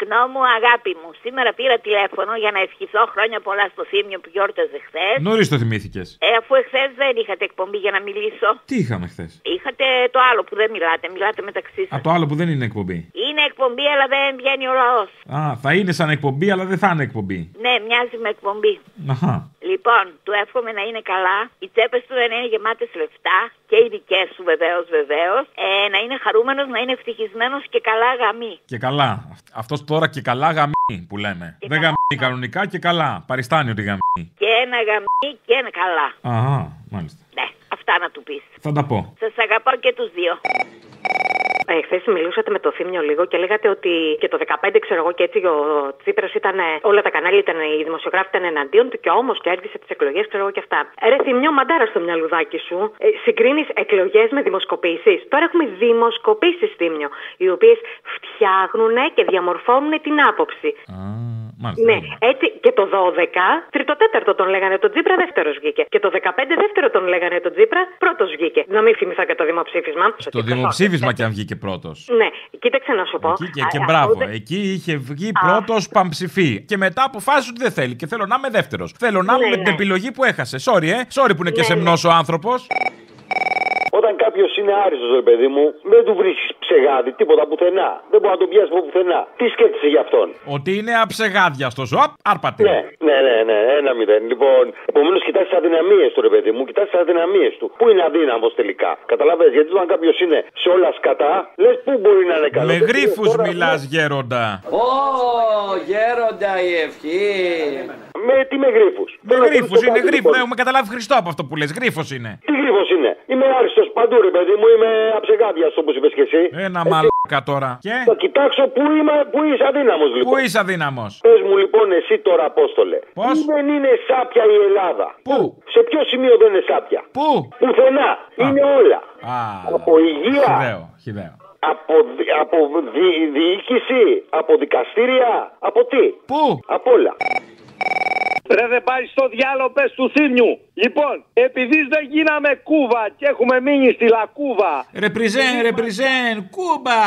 Τεκνό μου, αγάπη μου, σήμερα πήρα τηλέφωνο για να ευχηθώ χρόνια πολλά στο θύμιο που γιόρταζε χθες. Νωρίς το θυμήθηκες. Ε, αφού εχθές δεν είχατε εκπομπή για να μιλήσω. Τι είχαμε χθες; Είχατε το άλλο που δεν μιλάτε, μιλάτε μεταξύ σας. Από το άλλο που δεν είναι εκπομπή. Είναι εκπομπή, αλλά δεν βγαίνει ο λαός. Α, θα είναι σαν εκπομπή, αλλά δεν θα είναι εκπομπή. Ναι, μοιάζει με εκπομπή. Αχα. Λοιπόν, του εύχομαι να είναι καλά, οι τσέπες του να είναι γεμάτες λεφτά και οι δικές σου βεβαίως, βεβαίως. Ε, να είναι χαρούμενος, να είναι ευτυχισμένος και καλά γαμή. Και καλά. Αυτός τώρα και καλά γαμί που λέμε. Και δεν καλά. γαμί κανονικά και καλά. Παριστάνει ότι γαμί. Και ένα γαμί και ένα καλά. Αχα, μάλιστα. Ναι, αυτά να του πεις. Θα τα πω. Σας αγαπάω και τους δύο. Ε, Χθε μιλούσατε με το Θήμιο λίγο και λέγατε ότι και το 15 ξέρω εγώ και έτσι ο Τσίπρας ήταν. Όλα τα κανάλια ήταν, οι δημοσιογράφοι ήταν εναντίον του και όμως κέρδισε τις εκλογές, ξέρω εγώ και αυτά. Ρε Θήμιο, μαντάρα στο μυαλουδάκι σου. Ε, Συγκρίνεις εκλογές με δημοσκοπήσεις. Τώρα έχουμε δημοσκοπήσεις, Θήμιο, οι οποίες φτιάχνουν και διαμορφώνουν την άποψη. Α, μάλιστα. Ναι, έτσι και το 12, τρίτο-τέταρτο τον λέγανε τον Τζίπρα, δεύτερος βγήκε. Και το 15, δεύτερο τον λέγανε τον Τζίπρα, πρώτος βγήκε. Να μην θυμηθώ και το δημοψήφισμα. Στο δημοψήφισμα και αν βγήκε πρώτος. Ναι, κοίταξε να σου πω. Εκεί και, και Α, μπράβο. ούτε- Εκεί είχε βγει πρώτος παμψηφί. Και μετά αποφάσισε ότι δεν θέλει. Και θέλω να είμαι δεύτερος. Θέλω να είμαι Ναι, με την ναι. επιλογή που έχασε. Sorry, ε. Sorry που είναι και Ναι, σεμνό ο άνθρωπος. Όταν κάποιος είναι άριστος, ρε παιδί μου, δεν του βρίσκεις ψεγάδι, τίποτα πουθενά. Δεν μπορεί να τον πιάσει από πουθενά. Τι σκέφτεσαι γι' αυτόν; Ότι είναι αψεγάδιαστο. Οπ, άρπατε. Ναι, ναι, ναι, ναι, ένα μηδέν. Λοιπόν, επομένως κοιτάς τις αδυναμίες του, ρε παιδί μου, κοιτάς τις αδυναμίες του. Πού είναι αδύναμος τελικά; Καταλαβαίνετε, γιατί όταν κάποιος είναι σε όλα σκατά, λες πού μπορεί να είναι καλό; Με Δεν γρήφου είναι, τώρα, μιλάς, γέροντα. Ω, γέροντα η ευχή. Με τι με γρήφου. Με γρήφου, είναι γρήφο. Δεν έχουμε καταλάβει Χριστό από αυτό που λες. Γρήφο είναι. Τι γρήφο είναι; Είμαι άριστος παντού, ρε παιδί μου, είμαι αψεγάδιαστο όπως είπες και εσύ. Ένα Έτσι, μαλάκα τώρα. Και; Θα κοιτάξω πού, είμαι, πού είσαι αδύναμος, λοιπόν. Πού είσαι αδύναμος; Πες μου λοιπόν εσύ τώρα, Απόστολε. Πώς; Πού δεν είναι σάπια η Ελλάδα; Πού; Σε ποιο σημείο δεν είναι σάπια; Πού; Πουθενά. Είναι όλα. Α, Από υγεία. χιδαίο, χιδαίο. Από, δι- από δι- διοίκηση. Από δικαστήρια. Από τι; Πού; Από όλα. Ρε δεν πάει στο διάλογο πες του θύμιου. Λοιπόν, επειδή δεν γίναμε κούβα και έχουμε μείνει στη λακούβα. Ρεπριζέν, ρεπριζέν, κούμπα.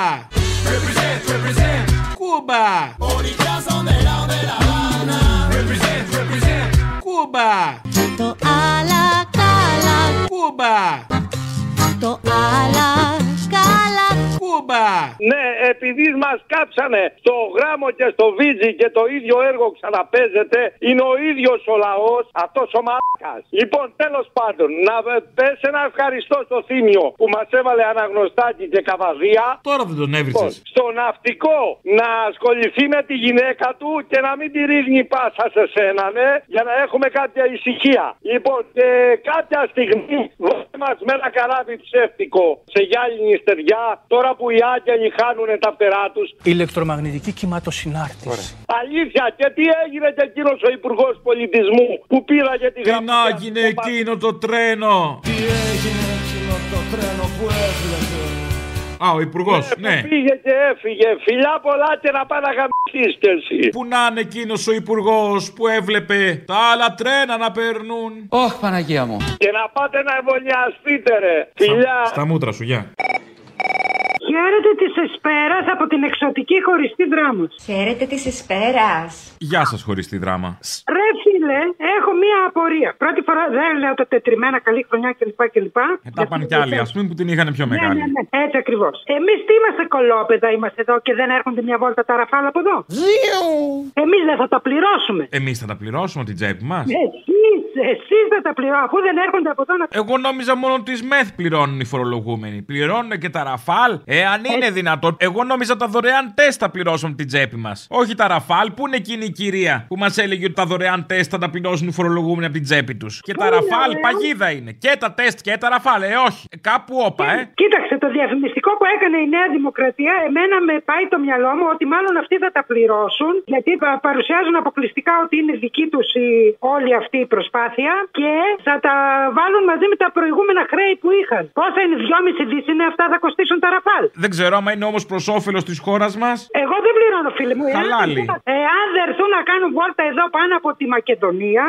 Κούμπα. Κούμπα. Το άλλα καλά, Κούμπα. το άλλα καλά. Κούμπα. Ναι, επειδή μας κάψανε στο γράμμο και στο βίτζι και το ίδιο έργο ξαναπέζεται, είναι ο ίδιος ο λαός, αυτός ο μαλάκας. Λοιπόν, τέλος πάντων, να βε- πες ένα ευχαριστώ στο θύμιο που μας έβαλε αναγνωστάκι και καβαδία. Τώρα δεν τον Λοιπόν, έβρισε. στο ναυτικό να ασχοληθεί με τη γυναίκα του και να μην τη ρίχνει πάσα σε σένα, ναι, για να έχουμε κάποια ησυχία. Λοιπόν, και κάποια στιγμή βάλε μας με ένα καράβι ψεύτικο σε γυάλινη στεριά, τώρα που οι άγγελοι χάνουν τα φτερά τους. ηλεκτρομαγνητική κυματοσυνάρτηση. Αλήθεια, και τι έγινε και εκείνος ο Υπουργός Πολιτισμού που πήραγε τη Τι να γραμματεία γίνει στο εκείνο το τρένο. Τι έγινε εκείνο το τρένο που έβλεπε; Α, ο υπουργός, που ναι. Πήγε και έφυγε. Φιλιά πολλά και να πάει να γαμιστείς κι εσύ. Πού να είναι εκείνος ο υπουργός που έβλεπε τα άλλα τρένα να περνούν; Ωχ, Παναγία μου. Και να πάτε να εμβολιαστείτε, ρε. Φιλιά. Στα μούτρα σου, γεια. Χαίρετε της Εσπέρας από την εξωτική χωριστή δράμα. Χαίρετε της Εσπέρας. Γεια σας, χωρί τη δράμα. Ρε φίλε, έχω μία απορία. Πρώτη φορά δεν λέω το τετριμένα, καλή χρονιά κλπ. κλπ. Ε, τα πάνε κι άλλοι, ας πούμε, που την είχαν πιο Ναι, μεγάλη. ναι, ναι, έτσι ακριβώς. Εμείς τι είμαστε κολόπεδα, είμαστε εδώ και δεν έρχονται μια βόλτα τα ραφάλα από εδώ; Εμείς δεν θα τα πληρώσουμε. Εμείς θα τα πληρώσουμε την τσέπη μας. Εσείς, εσείς θα τα πληρώσουμε, αφού δεν έρχονται από εδώ να. Εγώ νόμιζα μόνο τι ΜΕΘ πληρώνουν οι φορολογούμενοι. Πληρώνουν και τα ραφάλ. Εάν είναι δυνατόν. Εγώ νόμιζα τα δωρεάν τεστ θα πληρώσουν την τσέπη μας. Όχι τα ραφάλ. Πού είναι εκείνη η κυρία που μας έλεγε ότι τα δωρεάν τεστ θα τα πληρώσουν οι φορολογούμενοι από την τσέπη τους. Και τα Πού είναι, ραφάλ ωραία. παγίδα είναι. Και τα τεστ και τα ραφάλ. Ε, όχι. Ε, Κάπου όπα, ε. Κοίταξε, το διαφημιστικό που έκανε η Νέα Δημοκρατία, εμένα με πάει το μυαλό μου ότι μάλλον αυτοί θα τα πληρώσουν, γιατί πα- παρουσιάζουν αποκλειστικά ότι είναι δική τους όλη αυτή η προσπάθεια προσπάθεια και θα τα βάλουν μαζί με τα προηγούμενα χρέη που είχαν. Πόσα είναι, 2,5 δις είναι αυτά θα κοστίσουν τα ραφάλ. Δεν ξέρω άμα είναι όμως προς όφελος της χώρας μας. Εγώ δεν πληρώνω, φίλε μου. Εάν- Χαλάλι. Εάν δεν έρθουν να κάνουν βόλτα εδώ πάνω από τη Μακεδονία.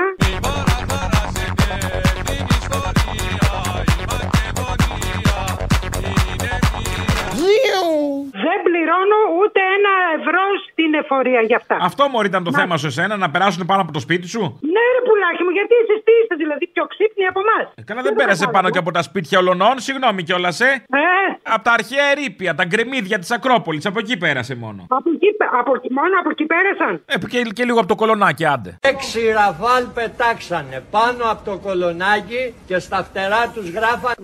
Δεν πληρώνω ούτε ένα ευρώ στην εφορία για αυτά. Αυτό μωρή ήταν το θέμα σου εσένα, να περάσουν πάνω από το σπίτι σου; Ναι, ρε πουλάκι μου, γιατί εσεί τι είστε δηλαδή πιο ξύπνοι από εμάς. Ε, Καλά, δεν πέρασε πάνω και από τα σπίτια ολονών, συγγνώμη κιόλας, ε. Ε, Από τα αρχαία ερήπια, τα γκρεμίδια της Ακρόπολης, από εκεί πέρασε μόνο. από εκεί, πε- από, εκεί- μόνο από εκεί πέρασαν. Ε, και, και λίγο από το κολονάκι, άντε. Έξι ραφάλ πετάξανε πάνω από το κολονάκι και στα φτερά τους γράφανε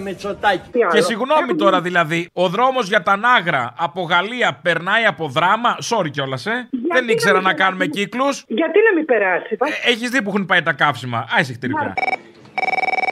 Μητσοτάκι. Τι άλλο; Και συγγνώμη τώρα δηλαδή, ο δρόμος για τα Νάγρα από Γαλλία περνάει από δράμα. Sorry κιόλας, ε. Δεν να ήξερα μην να περάσει; κάνουμε κύκλους. Γιατί να μην περάσει. Έχεις δει που έχουν πάει τα καύσιμα. Άισε χτυρικά.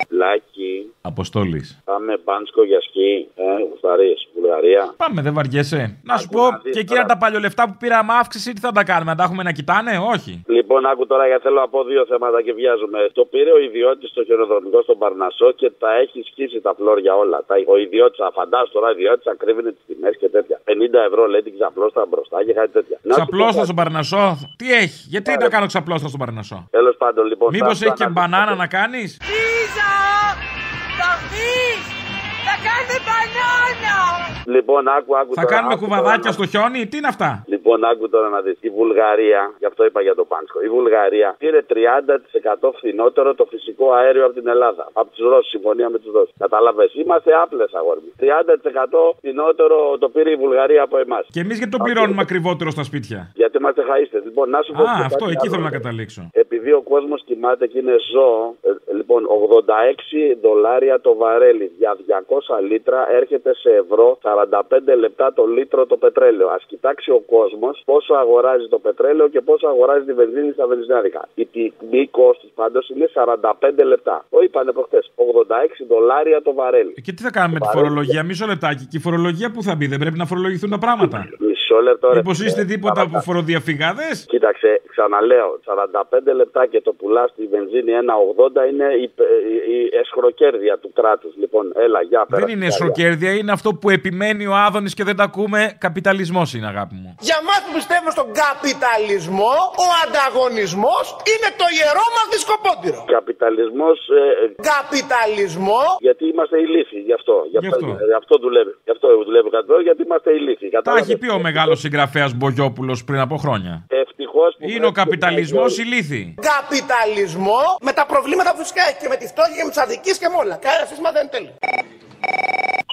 Λάκι, Αποστόλης. πάμε μπάνσκο για σκι, ε, Βουλγαρία, Βουλγαρία. Πάμε, δεν βαριέσαι. Να σου Άκου πω, να δεις και εκείνα τώρα. τα παλιολεφτά που πήραμε αύξηση, τι θα τα κάνουμε, να τα έχουμε να κοιτάνε, όχι. Λοιπόν, άκου τώρα γιατί θέλω να πω δύο θέματα και βιάζομαι. Το πήρε ο ιδιώτης στο χειροδρομικό στον Παρνασό και τα έχει σκίσει τα φλόρια όλα. Τα, ο ιδιώτης, φαντάσου τώρα, ο ιδιώτης ακρίβεινε τις τιμές και τέτοια. 50 ευρώ λέει την ξαπλώστα μπροστά και κάτι τέτοια. Ξαπλώστα στον Παρνασό; Τι έχει, γιατί να κάνω ξαπλώστα στον Παρνασό; Τέλος πάντων, λοιπόν. Μήπως θα- έχει και θα- μπανάνα να κάνεις; Λοιπόν, άκου, άκου Θα τώρα, κάνουμε άκου κουβαδάκια τώρα να- στο χιόνι, τι είναι αυτά; Λοιπόν, άκου τώρα να δεις. Η Βουλγαρία, γι' αυτό είπα για το Πάνσκο, η Βουλγαρία πήρε 30% φθηνότερο το φυσικό αέριο από την Ελλάδα. Από τους Ρώσους, συμφωνία με τους Ρώσους. Κατάλαβες. Είμαστε άπλες αγόρι. μου. 30% φθηνότερο το πήρε η Βουλγαρία από εμάς. Και εμείς γιατί το πληρώνουμε ακριβότερο στα σπίτια. Γιατί είμαστε χαίστε. Λοιπόν, να σου πω. Α, και αυτό, κάτι εκεί άλλο. θέλω να καταλήξω. Επειδή ο κόσμος κοιμάται και είναι ζώο, ε, λοιπόν, 86 δολάρια το βαρέλι για 200 λίτρα έρχεται σε ευρώ 45 λεπτά το λίτρο το πετρέλαιο. Α κοιτάξει ο κόσμος πόσο αγοράζει το πετρέλαιο και πόσο αγοράζει τη βενζίνη στα βενζινάδικα. Η τιμή κόστους πάντως είναι 45 λεπτά. Το είπανε προχτές. 86 δολάρια το βαρέλι. Και τι θα κάνουμε με τη φορολογία, μισό λεπτάκι. Και η φορολογία που θα μπει, δεν πρέπει να φορολογηθούν τα πράγματα. Μισό λεπτό ρε. Μήπω είστε τίποτα από φοροδιαφυγάδες; Κοίταξε, ξαναλέω, 45 λεπτά και το πουλάς στη βενζίνη 1,80 είναι η, η, η εσχροκέρδεια του κράτους. Λοιπόν, έλα, για πέρα. Δεν είναι εσχροκέρδια, είναι αυτό που επιμένει ο Άδωνης και δεν τα ακούμε. Καπιταλισμός είναι, αγάπη μου. Για μας που πιστεύουμε στον καπιταλισμό, ο ανταγωνισμός είναι το ιερό μας δισκοπότηρο. Καπιταλισμός. Ε, Καπιταλισμό. γιατί είμαστε ηλίθιοι, γι' αυτό. Γι' αυτό, Γι' αυτό. γι' αυτό δουλεύει. Γι' αυτό δουλεύει κάτι τέτοιο, γιατί είμαστε ηλίθιοι. Τα Κατάλαβες; έχει πει ο μεγάλος συγγραφέας Μπογιόπουλος πριν από χρόνια. Ευτυχώς που Είναι ο βρέθηκε καπιταλισμός μια ηλίθι. Καπιταλισμό με τα προβλήματα που φυσικά έχει και με τη φτώχεια και με τις αδικίες και με όλα. Κανένα σύστημα δεν είναι τέλειο.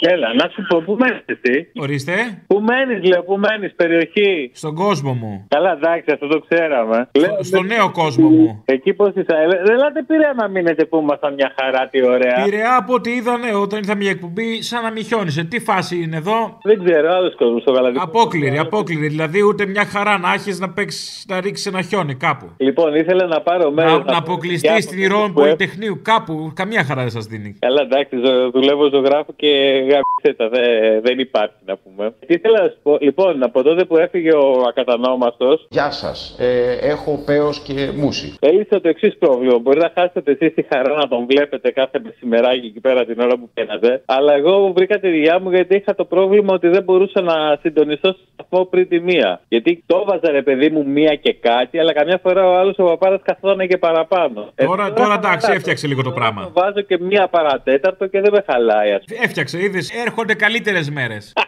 Έλα, να σου πω, πού μένεις εσύ; Ορίστε. Πού μένεις, λέω, πού μένεις, περιοχή; Στον κόσμο μου. Καλά, εντάξει, αυτό το ξέραμε. Στο, στο νέο κόσμο μου. Εκεί πώς είσαι; Ε, Δεν λέτε πήρε να μείνετε που ήμασταν μια χαρά, τι ωραία. Πειραιά από ό,τι είδανε όταν ήρθαμε για εκπομπή, σαν να μην χιόνισε. Τι φάση είναι εδώ; Δεν ξέρω, άλλος κόσμος στο γαλαδικό. Απόκληρη, απόκληρη. Δηλαδή ούτε μια χαρά να έχεις να παίξεις, να ρίξεις ένα χιόνι κάπου. Λοιπόν, ήθελα να πάρω μέρος. Να, να αποκλειστείς στην ηρώμη Πολυτεχνείου κάπου. Καμία χαρά δεν σας δίνει. Καλά, εντάξει, ζω- δουλεύω ζωγράφος και γάμισε τα. Δεν, δεν υπάρχει να πούμε. Τι ήθελα να σου πω, λοιπόν, από τότε που έφυγε ο ακατανόμαστο. Γεια σας. Ε, έχω πέος και μουσι. Έλυσε το εξής πρόβλημα. Μπορεί να χάσετε εσείς τη χαρά να τον βλέπετε κάθε μεσημεράκι εκεί πέρα την ώρα που πένατε. Αλλά εγώ βρήκα τη δουλειά μου γιατί είχα το πρόβλημα ότι δεν μπορούσα να συντονιστώ στο σταθμό πριν τη μία. Γιατί το έβαζα ρε παιδί μου μία και κάτι, αλλά καμιά φορά ο άλλος ο παπάρας καθόταν και παραπάνω. Τώρα, Ε, τώρα εντάξει, θα- έφτιαξε λίγο το πράγμα. το Βάζω και μία παρατέταρτο και δεν με χαλάει, ας πούμε. Έφτιαξε, είδες, έρχονται καλύτερες μέρες.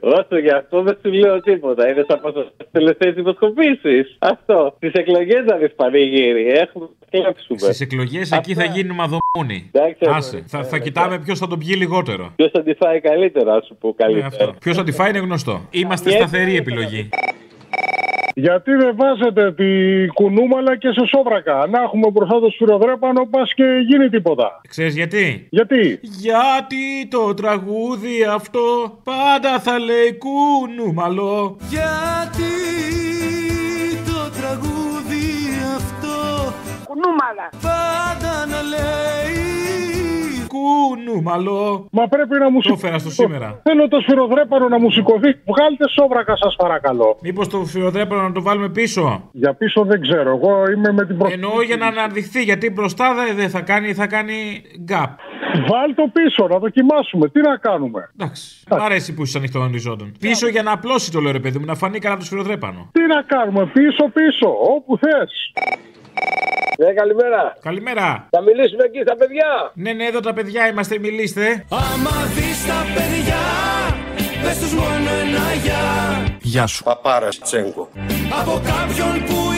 Όσο γι' αυτό δεν σου λέω τίποτα. Είναι σαν πόσο τελευταίες δημοσκοπήσεις. Αυτό. Στις εκλογές να δεις πανηγύρι. Έχουμε κλέψουμε. Στις εκλογές εκεί θα γίνουμε αδομούνι. Εντάξει, Άσε. Θα, θα κοιτάμε ποιος θα τον πιει λιγότερο. Ποιος θα τη φάει καλύτερα, ας σου πω Ναι, καλύτερα. αυτό. Ποιος θα τη φάει είναι γνωστό. Είμαστε σταθερή επιλογή. Γιατί δεν βάζετε τη κουνούμαλα και σε σόβρακα. Να έχουμε μπροστά το σφυροδρέπανο, πας και γίνει τίποτα. Ξέρεις γιατί; Γιατί; Γιατί το τραγούδι αυτό πάντα θα λέει κουνούμαλο. Γιατί το τραγούδι αυτό Κουνούμαλα. Πάντα να λέει Κουνούμαλο. Μα πρέπει να μου Το έφερα στο σήμερα. Θέλω το σφυροδρέπανο να μου σηκωθεί. Βγάλτε σόβρακα, σας παρακαλώ. Μήπως το φιοδρέπανο να το βάλουμε πίσω; Για πίσω δεν ξέρω. Εγώ είμαι με την προ... Εννοώ για να αναδειχθεί, γιατί μπροστά δεν δεν θα κάνει, θα κάνει γκάπ. Βάλ το πίσω, να δοκιμάσουμε. Τι να κάνουμε; Εντάξει. Μ' αρέσει που είσαι ανοιχτό οριζόντων. Πίσω για να απλώσει το λέω ρε παιδί μου, να φανεί καλά το σφυροδρέπανο. Τι να κάνουμε, πίσω, πίσω, όπου θες. Ναι, καλημέρα. Καλημέρα. Θα μιλήσουμε εκεί στα παιδιά. Ναι, ναι, εδώ τα παιδιά είμαστε, μιλήστε. Άμα δεις τα παιδιά Πες τους μόνο ένα γεια Γεια σου. Παπάρας Τσέγκο. Από κάποιον που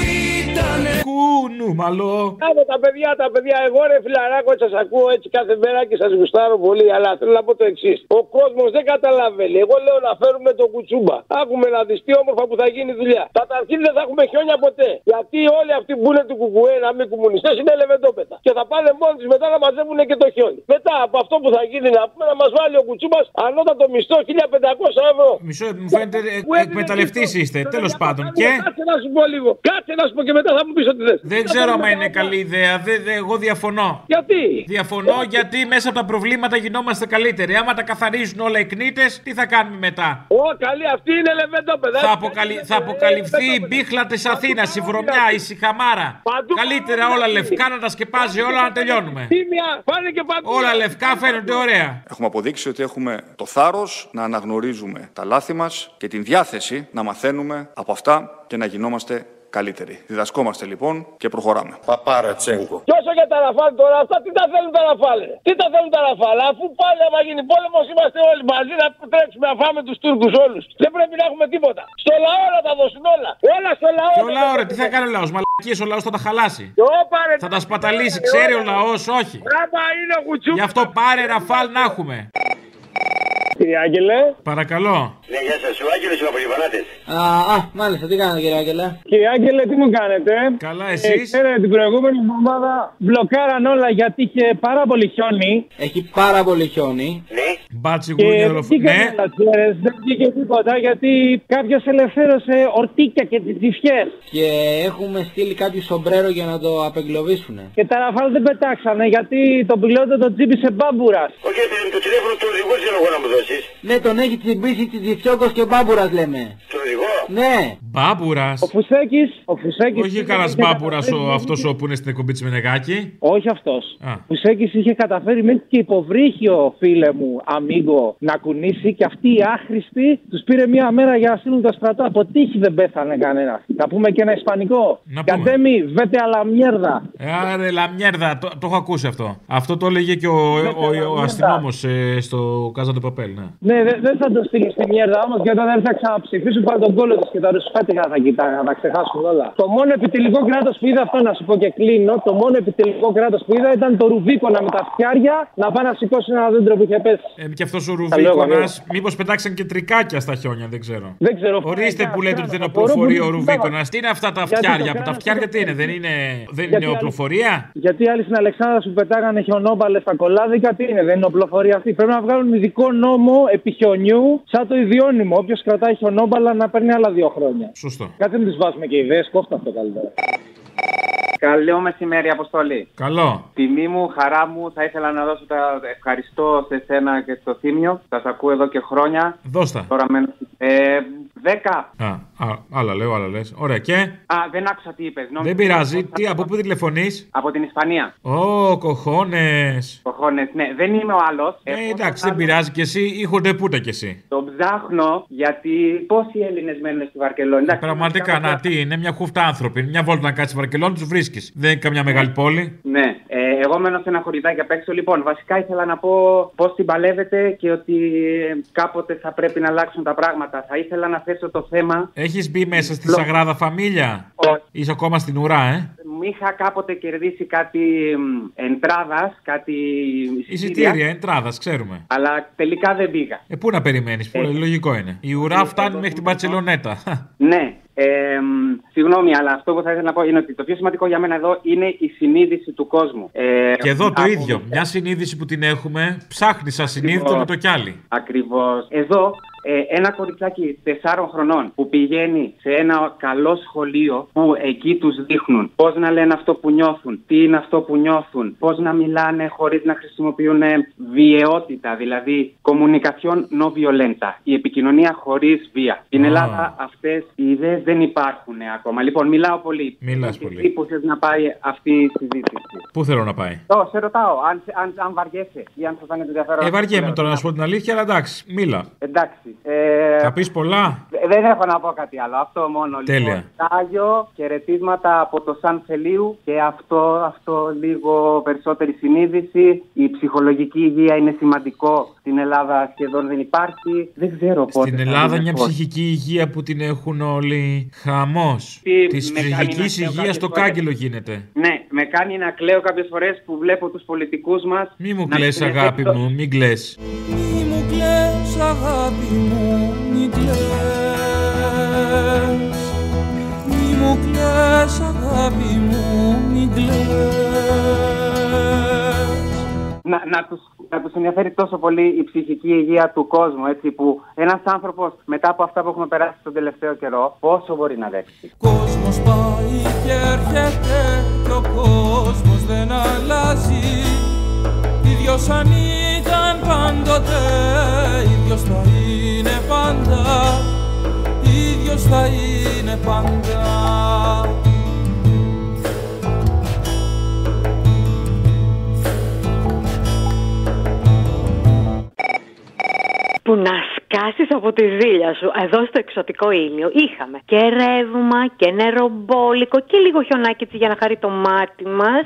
ήταν Κουνούμαλο. Από τα παιδιά, τα παιδιά, εγώ ρε φιλαράκο, σας ακούω έτσι κάθε μέρα και σας γουστάρω πολύ. Αλλά θέλω να πω το εξής. Ο κόσμος δεν καταλαβαίνει. Εγώ λέω να φέρουμε τον κουτσούμπα. Άκουμε να δεις τι όμορφα που θα γίνει η δουλειά. Καταρχήν δεν θα έχουμε χιόνια ποτέ. Γιατί όλοι αυτοί που είναι του κουκουέ να μην κομμουνιστές είναι λεβεντόπετα. Και θα πάνε μόνοι τους μετά να μαζεύουν και το χιόνι. Μετά από αυτό που θα γίνει να πούμε να μας βάλει ο κουτσούμπας ανώτατο μισθό 1500 ευρώ. Μισό, μου φαίνεται εκμεταλλευτής είστε. Τέλος πάντων. Και. Κάτσε να σου πω λίγο. Κάτσε να σου πω και μετά θα μου πεις ότι δεν. Δεν ξέρω αν είναι καλή ιδέα. Δεν, δεν- εγώ διαφωνώ. Γιατί; Διαφωνώ γιατί μέσα από τα προβλήματα γινόμαστε καλύτεροι. Άμα τα καθαρίζουν όλα οι κνήτες, τι θα κάνουμε μετά; Ω, καλή, αυτή είναι λεβεντόπεδα. Θα, αποκαλυ... θα αποκαλυφθεί η μπίχλα της Αθήνας, η βρωμιά, η σιχαμάρα. Καλύτερα όλα λευκά να τα σκεπάζει όλα να τελειώνουμε. Τίμια, πάνε και παντού. Όλα λευκά φαίνονται ωραία. Έχουμε αποδείξει ότι έχουμε το θάρρος να αναγνωρίζουμε τα λάθη μας και την διάθεση να μαθαίνουμε από αυτά και να γινόμαστε καλύτεροι. Διδασκόμαστε λοιπόν και προχωράμε. Παπάρα Τσέγκο. Και όσο για τα ραφάλ τώρα, αυτά τι τα θέλουν τα ραφάλ. ρε; Τι τα θέλουν τα ραφάλ, αφού πάλι άμα γίνει πόλεμος είμαστε όλοι μαζί να τρέξουμε να φάμε τους Τούρκους όλους. Δεν πρέπει να έχουμε τίποτα. Στο λαό να τα δώσουν όλα. Όλα στο λαό. Και ο λαό, ρε, τι θα κάνει ο λαός. Μαλακίες ο λαός θα τα χαλάσει. Θα τα σπαταλήσει, ξέρει ο λαός, όχι. Άμα είναι ο κουτσού. Γι' αυτό πάρε ραφάλ να έχουμε. Κύριε Άγγελε. Παρακαλώ. Ναι, γεια σας, ο Άγγελος είμαι από Λιβανάτες. Α, α, μάλιστα, τι κάνετε κύριε Άγγελε; Κύριε Άγγελε, τι μου κάνετε; Καλά, εσείς; Ε, ξέρετε, την προηγούμενη εβδομάδα μπλοκάραν όλα γιατί είχε πάρα πολύ χιόνι. Έχει πάρα πολύ χιόνι. Ναι. Μπάτσι Και γούνια δεν δολοφονία. βγήκαν Ναι. όλα, ξέρεις, δεν βγήκε τίποτα γιατί κάποιος ελευθέρωσε ορτίκια και τσιφιές. Και έχουμε στείλει κάποιο σομπρέρο για να το απεγκλωβίσουν. Και τα ραφάλ δεν πετάξανε γιατί τον πιλότο τον τσίπησε μπάμπουρας. Όχι, ε, το τηλέφωνο του οδηγού θέλω εγώ να μου δώσεις. Ναι, τον έχει τσιμπήσει τσιτσιόκος και μπάμπουρας λέμε. Τον οδηγό. Ναι. Μπάμπουρας. Ο Φουσέκης, ο Φουσέκης... Όχι είχε- κανένα είχε μπάμπουρας καταφέρει- αυτός όπου είναι στην εκπομπή της Μενεγάκη. Όχι αυτός. Α. Ο Φουσέκης είχε καταφέρει μέχρι και υποβρύχιο φίλε μου, αμίγκο, να κουνήσει και αυτοί οι άχρηστοι τους πήρε μία μέρα για να στείλουν το στρατό. Από τύχη δεν πέθανε κανένας. Θα πούμε και ένα ισπανικό. Να πούμε. Κατέμι, βέτε αλαμιέρδα. Ε, Άρε, λαμιέρδα, το, το έχω ακούσει αυτό. Αυτό το έλεγε και ο, ο, ο, αστυνόμος στο Κάζα του Παπέλ. Ναι. Ναι, δεν δεν θα το στείλει στη μιέρδα όμως και όταν δεν θα ξαναψηφίσουν πάλι τον κόλλο τους και τα ρουσφάτικα θα κοιτάνε, να τα ξεχάσουν όλα. Το μόνο επιτελικό κράτος που είδα αυτό να σου πω και κλείνω, το μόνο επιτελικό κράτος που είδα ήταν το Ρουβίκονα με τα φτιάρια να πάει να σηκώσει ένα δέντρο που είχε πέσει. Ε, και αυτός ο Τα λέω εγώ, Ρουβίκονας, ναι. μήπως πετάξαν και τρικάκια στα χιόνια, δεν ξέρω. Δεν ξέρω. Ορίστε που λέτε ότι δεν είναι Μπορώ οπλοφορία που- ο Ρουβίκονας. Τι είναι αυτά τα Γιατί το φτιάρια, που τα κάνανε φτιάρια τι είναι, δεν είναι, δεν Γιατί είναι άλλοι- οπλοφορία; Γιατί οι άλλοι στην Αλεξάνδρα σου πετάγανε χιονόμπαλε στα κολλάδικα, τι είναι, δεν είναι οπλοφορία αυτή. Πρέπει να βγάλουν ειδικό νόμο επί χιονιού, σαν το ιδιώνυμο. Όποιος κρατάει χιονόμπαλα να παίρνει άλλα δύο χρόνια. Σωστό. Κάτι μην του βάζουμε και ιδέες, κόφτα αυτό καλύτερα. Καλό μεσημέρι, Αποστολή. Καλό. Τιμή μου, χαρά μου, θα ήθελα να δώσω τα ευχαριστώ σε σένα και στο Θήμιο. Σας ακούω εδώ και χρόνια. Δώστα. Τώρα μένω. Ε, δέκα. Α, α, άλλα λέω, άλλα λες. Ωραία, και; Α, δεν άκουσα τι είπες. Δεν πειράζει. Τι, από πού τηλεφωνείς; Από την Ισπανία. Ω, κοχώνες. Κοχώνες, ναι, δεν είμαι ο άλλος. Ε, εντάξει, δεν πειράζει κι εσύ, ήχονται πούτα κι εσύ. Το ψάχνω γιατί πόσοι Έλληνες μένουν στη Βαρκελόνη. Εντάξει, Πραγματικά, να τι, είναι μια χούφτα άνθρωποι. Μια βόλτα να κάτσεις Βαρκελόνη, τους βρίσκεις. Δεν είναι καμιά μεγάλη πόλη. Ναι, ε, εγώ μένω σε ένα χωριδάκι απ' έξω. Λοιπόν, βασικά ήθελα να πω πώς την παλεύετε και ότι ε, κάποτε θα πρέπει να αλλάξουν τα πράγματα. Θα ήθελα να θέσω το θέμα. Έχεις μπει μέσα στη Σαγράδα Φαμίλια; Είσαι ακόμα στην ουρά, ε; Μου είχα κάποτε κερδίσει κάτι εντράδας, κάτι Εισιτήρια, εντράδας, ξέρουμε. Αλλά τελικά δεν πήγα. Ε, πού να περιμένεις, πολύ λογικό είναι. Η ουρά φτάνει μέχρι την Παρσελονέτα. Ναι. Ε, μ, συγγνώμη, αλλά αυτό που θα ήθελα να πω είναι ότι το πιο σημαντικό για μένα εδώ είναι η συνείδηση του κόσμου. Ε, Και εδώ το από- ίδιο. Μια συνείδηση που την έχουμε, ψάχνει σαν συνείδητο με το κι άλλη. Ακριβώς. Εδώ Ε, ένα κοριτσάκι 4 χρονών που πηγαίνει σε ένα καλό σχολείο που εκεί τους δείχνουν πώς να λένε αυτό που νιώθουν, τι είναι αυτό που νιώθουν, πώς να μιλάνε χωρίς να χρησιμοποιούν βιαιότητα, δηλαδή communication no violenta, η επικοινωνία χωρίς βία. Στην Α. Ελλάδα αυτές οι ιδέες δεν υπάρχουν ακόμα. Λοιπόν, μιλάω πολύ. Μιλάς Και πολύ. Εσύ που θες να πάει αυτή η συζήτηση; Πού θέλω να πάει; Ω, σε ρωτάω, αν, αν, αν βαριέσαι ή αν σου φαίνεται ενδιαφέρον. Ε, βαριέμαι τώρα να σου πω την αλήθεια, αλλά εντάξει, μίλα. Εντάξει. Ε, Θα πεις πολλά; ε, Δεν έχω να πω κάτι άλλο. Αυτό μόνο. Τέλεια. Λοιπόν, Τάγιο, χαιρετίσματα από το Σαν Θελίου και αυτό, αυτό λίγο περισσότερη συνείδηση. Η ψυχολογική υγεία είναι σημαντικό. Στην Ελλάδα σχεδόν δεν υπάρχει. Δεν ξέρω πότε. Στην θα Ελλάδα είναι μια πώς. ψυχική υγεία που την έχουν όλοι. Χαμός. Τι Της με κάνει να ψυχική κλαίω υγείας κάποιες στο φορές; κάγκελο γίνεται. Ναι, με κάνει να κλαίω κάποιες φορές που βλέπω τους πολιτικούς μας. Μη μου κλαις αγάπη μου, μην κλαις. Μη μου κλαις αγάπη μου, μη κλαις. Μη μου κλαις αγάπη μου, μη κλαις. Να, να, τους, να τους ενδιαφέρει τόσο πολύ η ψυχική υγεία του κόσμου, έτσι, που ένας άνθρωπος μετά από αυτά που έχουμε περάσει τον τελευταίο καιρό, πόσο μπορεί να δέξει. Κόσμος πάει και έρχεται και ο κόσμος δεν αλλάζει Ίδιος αν ήταν πάντοτε, ίδιος θα είναι πάντα Ίδιος θα είναι πάντα. Που να σκάσεις από τη ζήλια σου. Εδώ στο εξωτικό ήλιο είχαμε και ρεύμα και νερομπόλικο και λίγο χιονάκι έτσι για να χαρεί το μάτι μας.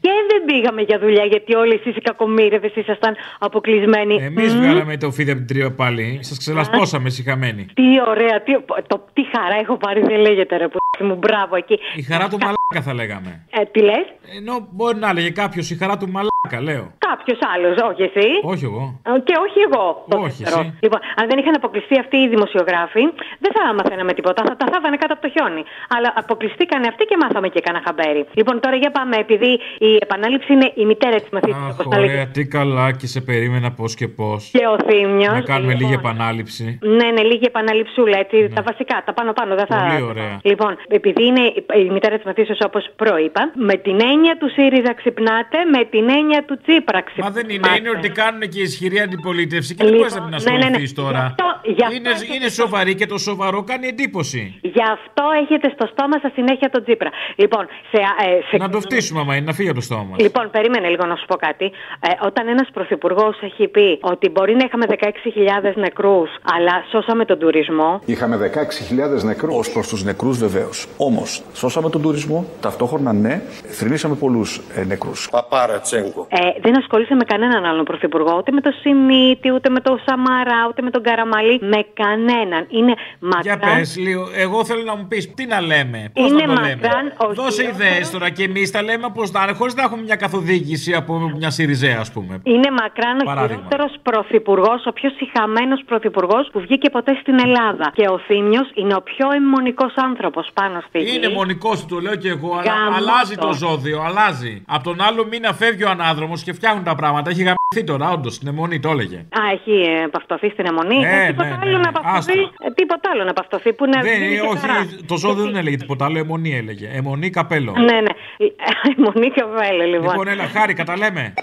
Και δεν πήγαμε για δουλειά γιατί όλοι εσείς οι κακομύρεδες ήσασταν αποκλεισμένοι. Εμείς Μμμ. βγάλαμε το φίδι από την τρύπα πάλι. Σας ξελασπώσαμε συχαμένοι. Τι ωραία, τι, το, τι χαρά έχω πάρει, δεν λέγεται ρε που μου, μπράβο εκεί. Η χαρά του μαλάκα θα λέγαμε. Ε, τι λες, Ενώ μπορεί να έλεγε κάποιος η χαρά του μαλάκα, λέω. κάποιος άλλος, όχι εσύ. Όχι εγώ. Ε, Και όχι εγώ. το Όχι δεύτερο. εσύ. Λοιπόν, αν δεν είχαν αποκλειστεί αυτοί οι δημοσιογράφοι, δεν θα μαθαίναμε τίποτα. Θα τα θάβανε κάτω από το χιόνι. Αλλά αποκλειστήκανε αυτοί και μάθαμε και κανένα χαμπέρι. Λοιπόν, τώρα για πάμε, επειδή η επανάληψη είναι η μητέρα της μαθήτριας, Αχ, όπως τα λέγεται. ωραία, τι καλά και σε περίμενα πώς και πώς. Και ο Θήμιο. Να κάνουμε λίγη επανάληψη. Ναι, ναι, λίγη επαναληψούλα, έτσι. Τα βασικά, τα πάνω-πάνω. Δεν θα... Πολύ ωραία. Λοιπόν, επειδή είναι η μητέρα της μαθήσεω, όπως προείπα, με την έννοια του ΣΥΡΙΖΑ ξυπνάτε, με την έννοια του Τσίπρα ξυπνάτε. Μα δεν είναι, είναι ότι κάνουν και ισχυρή αντιπολίτευση και δεν Λοιπόν, μπορείς να ναι, ναι, ναι. ασχοληθείς τώρα. Γι' αυτό- γι' αυτό Είναι, έχετε είναι σοβαρή και το σοβαρό κάνει εντύπωση. Γι' αυτό έχετε στο στόμα σας συνέχεια τον Τσίπρα. Λοιπόν, σε, ε, σε... Να το φτύσουμε, άμα είναι, να φύγει από το στόμα μας. Λοιπόν, περίμενε λίγο να σου πω κάτι. Ε, όταν ένας πρωθυπουργός έχει πει ότι μπορεί να είχαμε 16.000 νεκρούς, αλλά σώσαμε τον τουρισμό. Είχαμε 16.000 νεκρούς. Ω προς τους νεκρούς, βεβαίως. Όμως, σώσαμε τον τουρισμό, ταυτόχρονα ναι, θρυνήσαμε πολλούς ε, νεκρούς. Παπάρα Τσέγκο. Ε, δεν ασχολείσαι με κανέναν άλλον πρωθυπουργό, ούτε με τον Σιμίτη, ούτε με τον Σαμαρά, ούτε με τον Καραμαλή. Με κανέναν. Είναι Για μακράν. πες λίγο, εγώ θέλω να μου πεις τι να λέμε. Πώς Είναι να το λέμε; μακράν ο Δώσε χειρότερος- ιδέες τώρα και εμείς τα λέμε όπω να είναι, χωρίς να έχουμε μια καθοδήγηση από μια Σιριζέα, ας πούμε. Είναι μακράν ο Παράδειγμα. χειρότερος πρωθυπουργός, ο πιο συχαμένος πρωθυπουργός που βγήκε ποτέ στην Ελλάδα. Και ο Θήμιος είναι ο πιο αιμονικός άνθρωπος πάνω στη γη. Είναι μονικός του, το λέω και εγώ, αλλά Γαμώτο. αλλάζει το ζώδιο, αλλάζει. Από τον άλλο μήνα φεύγει ο ανάδρομος και φτιάχνουν τα πράγματα. Έχει γαμηθεί τώρα, όντως, στην αιμονή το έλεγε. Α, έχει ε, παυτοθεί στην αιμονή. Ναι, Ε, τίποτα ναι, ναι, άλλο ναι. να παυτοθεί. Άστα. ε, τίποτα άλλο να παυτοθεί. Που να Δεν, δίνει και όχι, χαρά. το ζώδιο δεν έλεγε τίποτα άλλο, αιμονή έλεγε. Αιμονή καπέλο. Ναι, ναι. Αιμονή και βέλε, λοιπόν. Λοιπόν, έλα, χάρη, τα λέμε.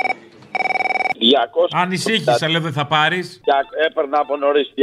200... Ανησύχησα, λέω δεν θα πάρεις. Έπαιρνα από νωρίς. 270...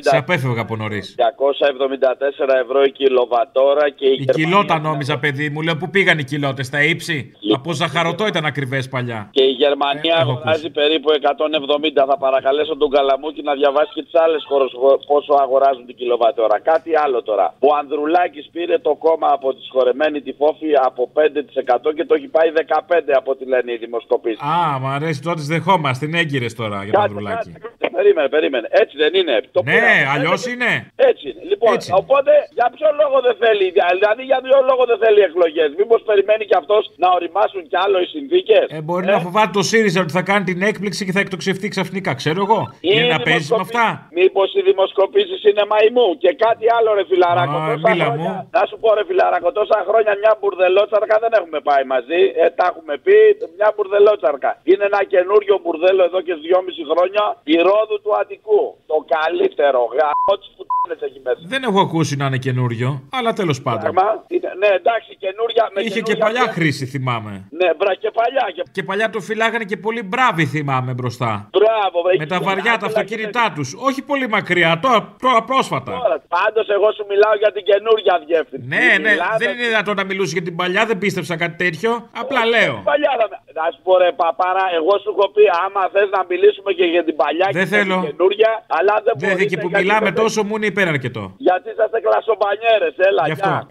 Σε απέφευγα από νωρίς. 274 ευρώ η κιλοβατόρα και η, Η κιλότα νόμιζα, παιδί μου. Λέω πού πήγαν οι κιλότες, στα ύψη; Από ζαχαρωτό ήταν ακριβές παλιά. Και η Γερμανία Ε, έχω αγοράζει περίπου 170. Θα παρακαλέσω τον Καλαμούκη να διαβάσει και τις άλλες χώρες πόσο αγοράζουν την κιλοβατόρα. Κάτι άλλο τώρα. Ο Ανδρουλάκης πήρε το κόμμα από τη σχορεμένη τη φόφη από 5% και το έχει πάει 15% από ό,τι λένε οι δημοσκοπήσει. Α, μου αρέσει τώρα τι δεχόμαστε. Είναι έγκυρες τώρα για το Ανδρουλάκι. Περίμενε, περίμενε. Έτσι δεν είναι. Το Ναι, πήραμε. αλλιώς είναι. Έτσι είναι. Λοιπόν, οπότε για ποιο λόγο δεν θέλει, δηλαδή για ποιο λόγο δεν θέλει εκλογές; Μήπως περιμένει και αυτός να οριμάσει αλλάζουν κι άλλο οι συνθήκες; Ε, μπορεί να φοβάται το ΣΥΡΙΖΑ ότι θα κάνει την έκπληξη και θα εκτοξευτεί ξαφνικά. Ξέρω εγώ. Είναι να παίζει με αυτά. Μήπως οι δημοσκοπήσεις είναι μαϊμού; Και κάτι άλλο, ρε φιλαράκο. Α, τόσα μίλα χρόνια, να σου πω, ρε φιλαράκο, τόσα χρόνια μια μπουρδελότσαρκα δεν έχουμε πάει μαζί. Ε, τα έχουμε πει, μια μπουρδελότσαρκα. Είναι ένα καινούριο μπουρδέλο εδώ και δυόμιση χρόνια. Η ρόδου του Αττικού. Το καλύτερο γάμο της πουτάνε εκεί μέσα. Δεν έχω ακούσει να είναι καινούριο, αλλά τέλος πάντων. Πράγμα. Είναι- Ναι, εντάξει, καινούρια. Με Είχε και καινούρια παλιά και- χρήση, θυμάμαι. Ναι, μπρα και παλιά. Και... Και παλιά το φυλάγανε και πολύ μπράβοι, θυμάμαι μπροστά. Μπράβο, βρε, Με τα και- βαριά τα αυτοκίνητά τους. Όχι πολύ μακριά, τώρα, τώρα πρόσφατα. Πάντως, εγώ σου μιλάω για την καινούρια διεύθυνση. Ναι, ναι, Μιλάμε- δεν είναι δυνατόν να μιλούσες για την παλιά, δεν πίστεψα κάτι τέτοιο. Απλά λέω. Παλιά θα με- Να σου πω ρε παπάρα, εγώ σου έχω πει άμα θες να μιλήσουμε και για την παλιά Δεν και για θέλω. την καινούρια, αλλά δεν Δεν μπορείτε και που γιατί μιλάμε δεν- τόσο μου είναι υπεραρκετό. Γιατί είσαστε κλασομπανιέρες, έλα, Γι' αυτό. γεια.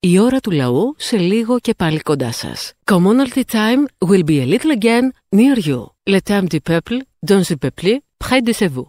Η ώρα του λαού σε λίγο και πάλι κοντά σας. Commonalty time will be a little again near you. Le temps du peuple, dans le peuple, près de chez vous.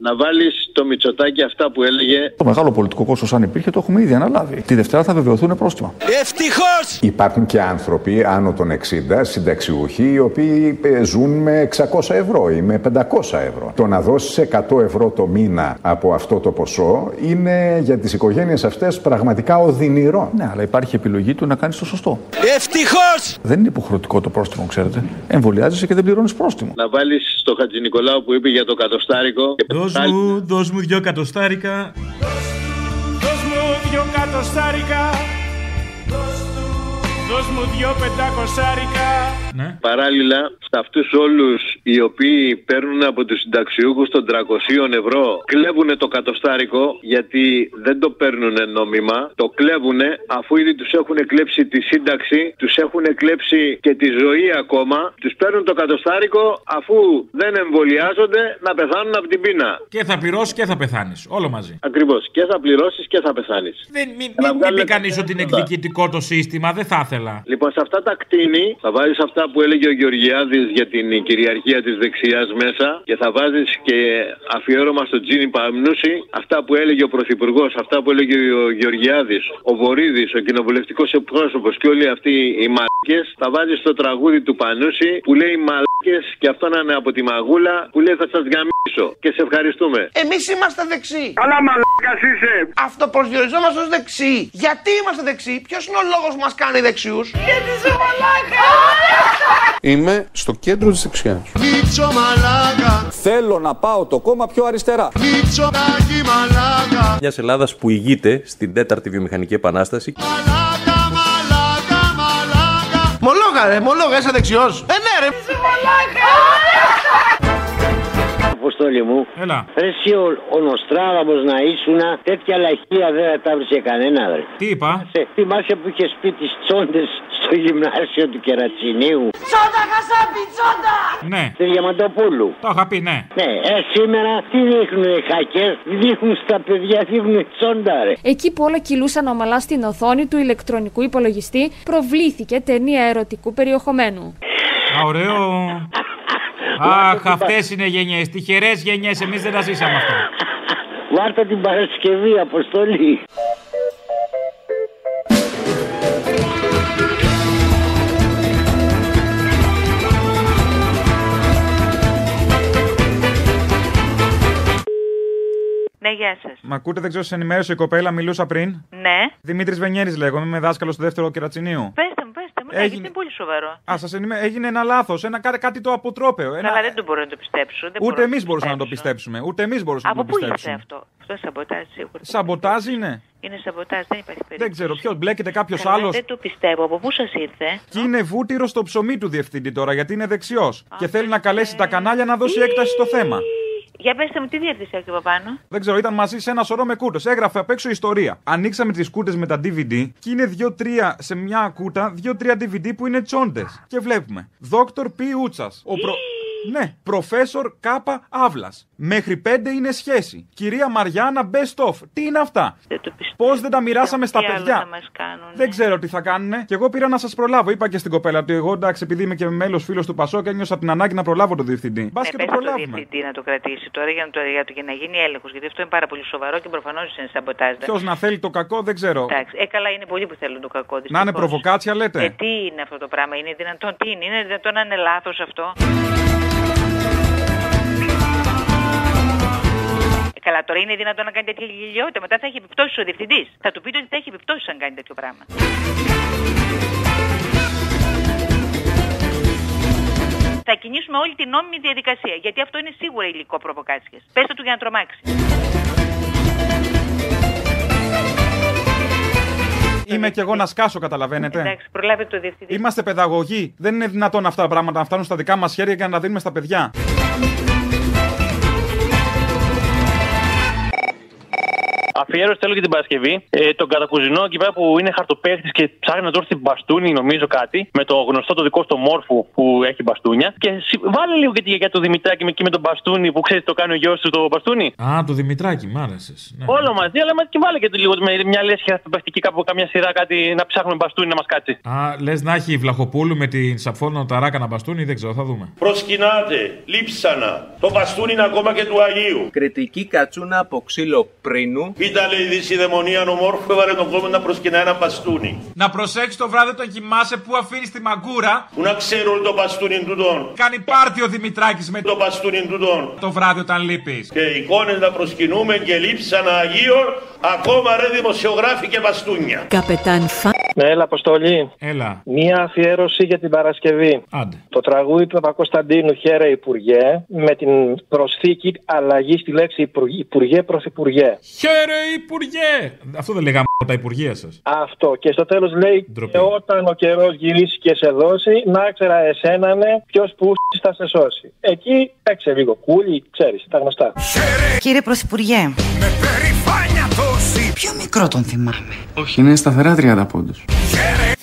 Να βάλεις το Μητσοτάκι αυτά που έλεγε. Το μεγάλο πολιτικό κόστος, αν υπήρχε, το έχουμε ήδη αναλάβει. Τη Δευτέρα θα βεβαιωθούν πρόστιμα. Ευτυχώς! Υπάρχουν και άνθρωποι άνω των 60, συνταξιούχοι, οι οποίοι ε, ζουν με 600 ευρώ ή με 500 ευρώ. Το να δώσεις 100 ευρώ το μήνα από αυτό το ποσό είναι για τις οικογένειες αυτές πραγματικά οδυνηρό. Ναι, αλλά υπάρχει επιλογή του να κάνεις το σωστό. Ευτυχώς! Δεν είναι υποχρεωτικό το πρόστιμο, ξέρετε. Εμβολιάζεσαι και δεν πληρώνεις πρόστιμο. Να βάλεις στο Χατζη Νικολάου που είπε για το κατοστάρικο. Και Δώσ' μου, δώσ' μου δυο κατοστάρικα. Δώσ' μου δυο κατοστάρικα Δώσ' μου δυο πεντακοσάρικα Ναι. Παράλληλα, σε αυτούς όλους οι οποίοι παίρνουν από τους συνταξιούχους των 300 ευρώ, κλέβουν το κατοστάρικο γιατί δεν το παίρνουν νόμιμα. Το κλέβουν αφού ήδη τους έχουν κλέψει τη σύνταξη, τους έχουν κλέψει και τη ζωή ακόμα. Τους παίρνουν το κατοστάρικο αφού δεν εμβολιάζονται να πεθάνουν από την πείνα. Και θα πληρώσεις και θα πεθάνεις. Όλο μαζί. Ακριβώς. Και θα πληρώσεις και θα πεθάνεις. Δεν μην, μην, μην πει κανείς ότι είναι εκδικητικό το σύστημα, δεν θα ήθελα. Λοιπόν, σε αυτά τα κτίνη θα βάζεις αυτά που έλεγε ο Γεωργιάδης για την κυριαρχία της δεξιάς μέσα και θα βάζεις και αφιέρωμα στο Τζίνι Παμνούση αυτά που έλεγε ο Πρωθυπουργός, αυτά που έλεγε ο Γεωργιάδης, ο Βορύδης, ο κοινοβουλευτικός εκπρόσωπος και όλοι αυτοί οι μαλάκε. Θα βάζεις το τραγούδι του Πανούση που λέει μαλάκε και αυτό να είναι από τη μαγούλα που λέει θα σας γαμίσω. Και σε ευχαριστούμε. Εμείς είμαστε δεξί. Καλά μαλάκας είσαι. Αυτοπροσδιοριζόμαστε ως δεξί. Γιατί είμαστε δεξί, ποιος είναι ο λόγος που μας κάνει δεξιούς; Γιατί είσαι μαλάκα. Είμαι στο κέντρο της δεξιάς. Μίτσο μαλάκα. Θέλω να πάω το κόμμα πιο αριστερά. Μίτσο τάκι μαλάκα. Μιας Ελλάδας που ηγείται στην τέταρτη βιομηχανική επανάσταση. Μολόγα ρε, μολόγα, είσαι δεξιός. Ε, ναι ρε. Είσαι μαλάκα. Αποστόλη μου. Έλα. Ρε εσύ ο, ο Νοστράδαμος να ήσουν τέτοια λαχεία δεν θα τα βρει κανένα βρε. Τι είπα; Σε, θυμάσαι που είχες πει τις τσόντες στο γυμνάσιο του Κερατσινίου. Τσόντα χασάπι, τσόντα. Ναι. Στη Διαμαντοπούλου. Το είχα πει, ναι. Ναι, ε, σήμερα τι δείχνουν οι hackers, δείχνουν στα παιδιά, δείχνουν τσόντα ρε. Εκεί που όλα κυλούσαν ομαλά στην οθόνη του ηλεκτρονικού υπολογιστή, προβλήθηκε ταινία ερωτικού περιεχομένου. Α, ωραίο. Αχ, αυτές είναι γενιές. Τυχερές γενιές. Εμείς δεν τα ζήσαμε αυτά. Βάρτα την Παρασκευή, Αποστολή. Ναι, γεια σας. Μα ακούτε, δεν ξέρω, σε ενημέρωσε η κοπέλα, μιλούσα πριν. Ναι. Δημήτρης Βενιέρης λέγομαι, είμαι δάσκαλος στο δεύτερο κερατσινίου. Πέστε μου, πέστε μου. Ναι, Έγινε- γιατί είναι πολύ σοβαρό. Α, σας ενημέρω. Έγινε ένα λάθος, ένα, κάτι, κάτι το αποτρόπαιο. Ένα... Καλά, δεν το μπορώ να το πιστέψω. Δεν Ούτε μπορώ εμείς το μπορούσαμε να το πιστέψω. πιστέψουμε. Ούτε εμείς μπορούσαμε Από να το πού ήρθε πιστέψουμε. αυτό; Αυτό σαμποτάζ σίγουρα. Σαμποτάζ είναι; Είναι σαμποτάζ, δεν υπάρχει περίπτωση. Δεν ξέρω ποιος, μπλέκεται κάποιος Καλά, άλλος; Δεν το πιστεύω. Από πού σας ήρθε. Και είναι βούτυρο στο ψωμί του διευθυντή τώρα, γιατί είναι δεξιός. Και θέλει να καλέσει τα κανάλια να δώσει έκταση στο θέμα. Για πέστε μου, τι διεύθυνση έχει από πάνω; Δεν ξέρω, ήταν μαζί σε ένα σωρό με κούτε. Έγραφε απ' έξω ιστορία. Ανοίξαμε τις κούτε με τα DVD και είναι δύο-τρία σε μια κούτα, δύο-τρία DVD που είναι τσόντες. Και βλέπουμε. Δόκτωρ Π. Ούτσας. Ο προ... Ναι, προφέσορ Κάπα Αύλας. Μέχρι πέντε είναι σχέση. Κυρία Μαριάννα Best of. Τι είναι αυτά; Πώς δεν τα μοιράσαμε στα Τι άλλο παιδιά; θα μας κάνουν. Δεν ξέρω τι θα κάνουν. Και εγώ πήρα να σας προλάβω. Είπα και στην κοπέλα ότι εγώ εντάξει, επειδή είμαι και μέλος φίλος του Πασό και ένιωσα την ανάγκη να προλάβω τον διευθυντή. Μπας Ναι, και πες το το προλάβουμε. διευθυντή να το κρατήσει τώρα για να, το, για, το, για να γίνει έλεγχος. Γιατί αυτό είναι πάρα πολύ σοβαρό και προφανώς είναι σαμποτάζ. Ποιος να θέλει το κακό δεν ξέρω. Εντάξει, ε, καλά είναι πολλοί που θέλουν το κακό. Να είναι δυστυχώς. προβοκάτσια Ε, λέτε. τι είναι αυτό το πράγμα, είναι δυνατόν, τι είναι, είναι δυνατόν να είναι λάθος αυτό; Καλά, τώρα είναι δυνατόν να κάνει τέτοια γελιότητα. Μετά θα έχει επιπτώσεις ο διευθυντής. Θα του πείτε ότι θα έχει επιπτώσεις αν κάνει τέτοιο πράγμα. Θα κινήσουμε όλη την νόμιμη διαδικασία. Γιατί αυτό είναι σίγουρα υλικό προβοκάτσια. Πέστε του για να τρομάξει. Είμαι κι εγώ να σκάσω, καταλαβαίνετε. Εντάξει, προλάβετε το διευθυντή. Είμαστε παιδαγωγοί. Δεν είναι δυνατόν αυτά τα πράγματα να φτάνουν στα δικά μας χέρια και να τα δίνουμε στα παιδιά. Αφιέρωση θέλω και την Παρασκευή. Ε, τον κατακουζινό εκεί πέρα που είναι χαρτοπέχτη και ψάχνει να του έρθει μπαστούνι, νομίζω κάτι. Με το γνωστό το δικό στο μόρφου που έχει μπαστούνια. Και συ- βάλε λίγο και τη γιαγιά του Δημητράκη με, εκεί με τον μπαστούνι που ξέρεις το κάνει ο γιος του το μπαστούνι. Α, το Δημητράκη, μ' άρεσες. Ναι. Όλο μαζί, αλλά μας και βάλε και το λίγο με μια λέσχη χαρτοπέχτικη κάπου καμιά σειρά κάτι να ψάχνουμε μπαστούνι να μας κάτσει. Α, λες να έχει η Βλαχοπούλου με την Σαφόνο Ταράκα να μπαστούνι, δεν ξέρω, θα δούμε. Προσκυνάτε, λείψανα. Το μπαστούνι είναι ακόμα και του Αγίου. Κριτική κατσούνα από ξύλο πρίνου. Ήταν λέει η δυσιδαιμονία ομόρφου, έβαλε τον κόσμο να προσκυνά ένα μπαστούνι. Να προσέξει το βράδυ όταν κοιμάσαι που αφήνεις τη μαγκούρα. Που να ξέρουν το μπαστούνι τούτον. Κάνει πάρτι ο Δημητράκης με το μπαστούνι τούτον. το βράδυ όταν λείπεις. Και εικόνες να προσκυνούμε και λείψανα Αγίων, ακόμα ρε δημοσιογράφοι και μπαστούνια. Καπετάν Φα... Ναι, έλα, Αποστολή. Έλα. Μία αφιέρωση για την Παρασκευή. Άντε. Το τραγούδι του Παπακοσταντίνου Χαίρε Υπουργέ με την προσθήκη αλλαγή στη λέξη Υπουργέ, υπουργέ Πρωθυπουργέ. Χαίρε Υπουργέ! Αυτό δεν λέγαμε τα Υπουργεία σας. Αυτό. Και στο τέλος λέει και όταν ο καιρός γυρίσει και σε δώσει, να ξέρα εσένα ναι, ποιος που θα σε σώσει. Εκεί παίξε λίγο κούλι, ξέρεις, τα γνωστά. Κύριε Πρωθυπουργέ, Περηφάνεια τόση. πιο μικρό τον θυμάμαι. Όχι, είναι σταθερά 30 πόντους.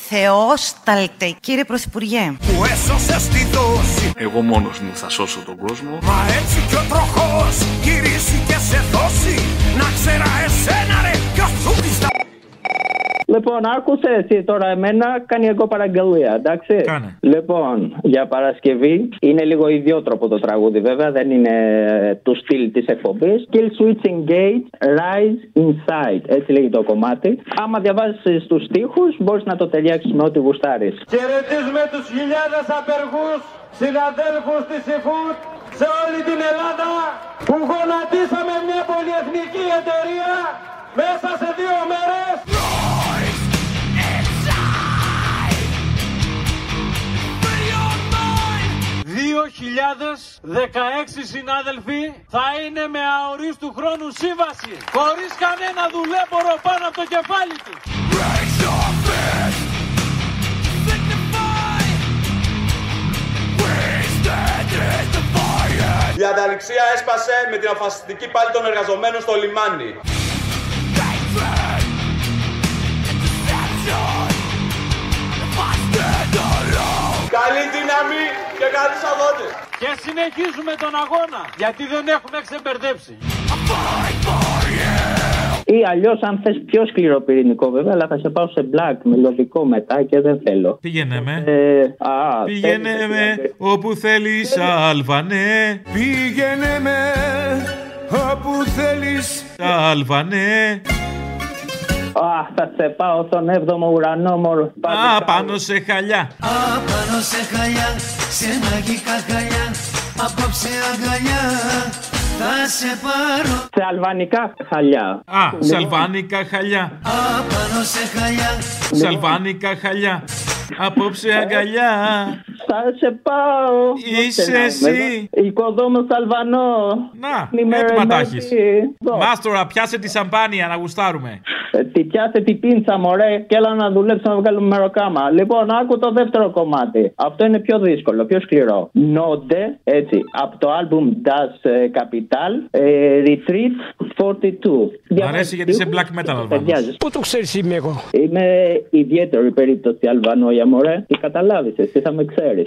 Θεόσταλτε, κύριε Πρωθυπουργέ. Που έσωσε στη δόση. Εγώ μόνος μου θα σώσω τον κόσμο. Μα έτσι κι ο τροχός γυρίσει και σε δώσει. Να ξέρα εσένα ρε ποιος σου της τα... Λοιπόν, άκουσε εσύ τώρα εμένα, κάνει εγώ παραγγελία, εντάξει. Κάνε. Λοιπόν, για Παρασκευή είναι λίγο ιδιότροπο το τραγούδι, βέβαια, δεν είναι ε, του στυλ της εκπομπής. Kill switching gate, rise inside. Έτσι λέγει το κομμάτι. Άμα διαβάζεις του στίχους, μπορείς να το τελειάξει με ό,τι γουστάρεις. Χαιρετίζουμε τους χιλιάδες απεργούς, συναδέλφους της ΕΦΟΥΤ σε όλη την Ελλάδα που γονατίσαμε μια πολυεθνική εταιρεία μέσα σε δύο μέρες. 2.016 συνάδελφοι θα είναι με αορίστου χρόνου σύμβαση χωρίς κανένα δουλέμπορο πάνω από το κεφάλι τους. Η ανταληξία έσπασε με την αφασιστική πάλη των εργαζομένων στο λιμάνι. Καλή δύναμη και καλούς αγώνες. Και συνεχίζουμε τον αγώνα γιατί δεν έχουμε ξεμπερδέψει. Ή αλλιώς, αν θες πιο σκληρό πυρηνικό, βέβαια, αλλά θα σε πάω σε black μελωδικό μετά και δεν θέλω. Πήγαινε με. Ε, α, Πήγαινε με όπου θέλεις Αλβανέ. Πήγαινε με όπου θέλεις Αλβανέ. Α, θα σε πάω στον 7ο ουρανό, μωρό. Α, πάνω σε χαλιά. Απάνω σε χαλιά, σε μαγικά χαλιά Απόψε αγκαλιά, θα σε πάρω Σε αλβανικά χαλιά. Α, σαλβάνικα χαλιά. Απάνω σε χαλιά Σαλβάνικα χαλιά. Απόψε αγκαλιά. Θα σε πάω. Είσαι Να, εσύ. βέβαια. Οικοδόμος Αλβανό. Να, Ημέρα έτοιμα τα μέχρι. έχεις. Εδώ. Μάστορα, πιάσε τη σαμπάνια να γουστάρουμε. Ε, Τι πιάσε την πίντσα, μωρέ, και έλα να δουλέψουμε να βγάλουμε μεροκάμα. Λοιπόν, άκου το δεύτερο κομμάτι. Αυτό είναι πιο δύσκολο, πιο σκληρό. Νόντε, έτσι, από το album Das ε, Capital, ε, Retreat 42. Μ' αρέσει γιατί είσαι black metal Αλβανός. Ταιριάζεις. Πού το ξέρεις είμαι εγώ; Είμαι ιδιαίτερη περίπτωση Αλβανό για μωρέ. Τι καταλάβεις, εσύ θα με ξέρεις.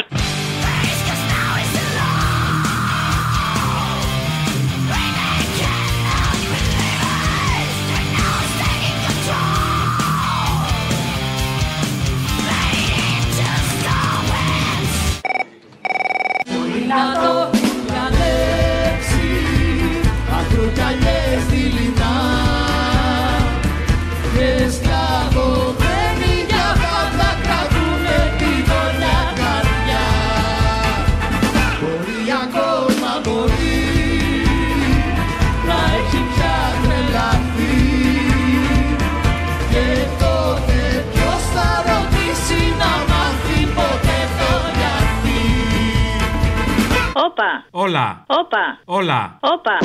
Όλα. Όπα. Όλα. Όπα.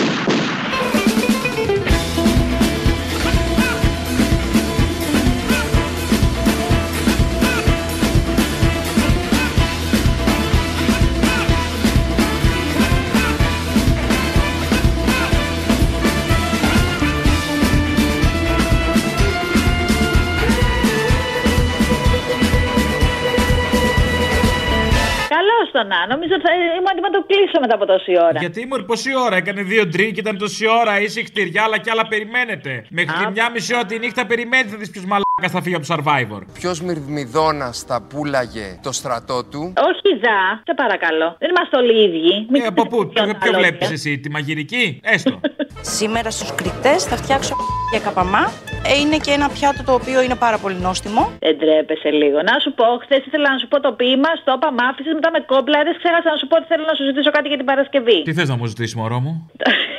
Καλώ το να. Νομίζω ότι θα είμαι έτοιμο να το κλείσω μετά από τόση ώρα. Γιατί ήμουν πόση ώρα, έκανε δύο ντρίκ, ήταν τόση ώρα, είσαι χτυριάλα και άλλα περιμένετε. Μέχρι τη μια μισή ώρα τη νύχτα περιμένετε να δεις ποιος μαλάκας θα φύγει από το survivor. Ποιος Μυρμηδόνα θα πούλαγε το στρατό του; Όχι, Ζα, σε παρακαλώ. Δεν είμαστε όλοι οι ίδιοι. Μην Ε, από πού, ποιο, ποιο λόγια. βλέπεις εσύ, τη μαγειρική, έστω. Σήμερα στους κριτές θα φτιάξω για καπαμά. Ε, Είναι και ένα πιάτο το οποίο είναι πάρα πολύ νόστιμο. Δεν τρέπεσαι λίγο. Να σου πω, χθες ήθελα να σου πω το ποίημα, στο είπα, μ' άφησες, μετά με κόμπλαρε. Ξέχασα να σου πω ότι θέλω να σου ζητήσω κάτι για την Παρασκευή. Τι θες να μου ζητήσεις, μωρό μου;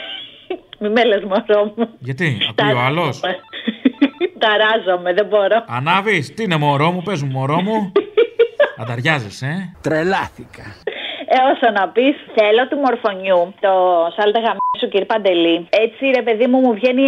Μη με λες μωρό μου. Γιατί, ακούει ο άλλος; Ταράζομαι, δεν μπορώ. Ανάβεις, τι είναι μωρό μου, πες μου, μωρό μου. Ανταριάζεσαι, ε. Τρελάθηκα. Ε, όσο να πεις, θέλω του μορφωνιού, το σάλτα γαμίσου κύριε Παντελή. Έτσι, ρε παιδί μου, μου βγαίνει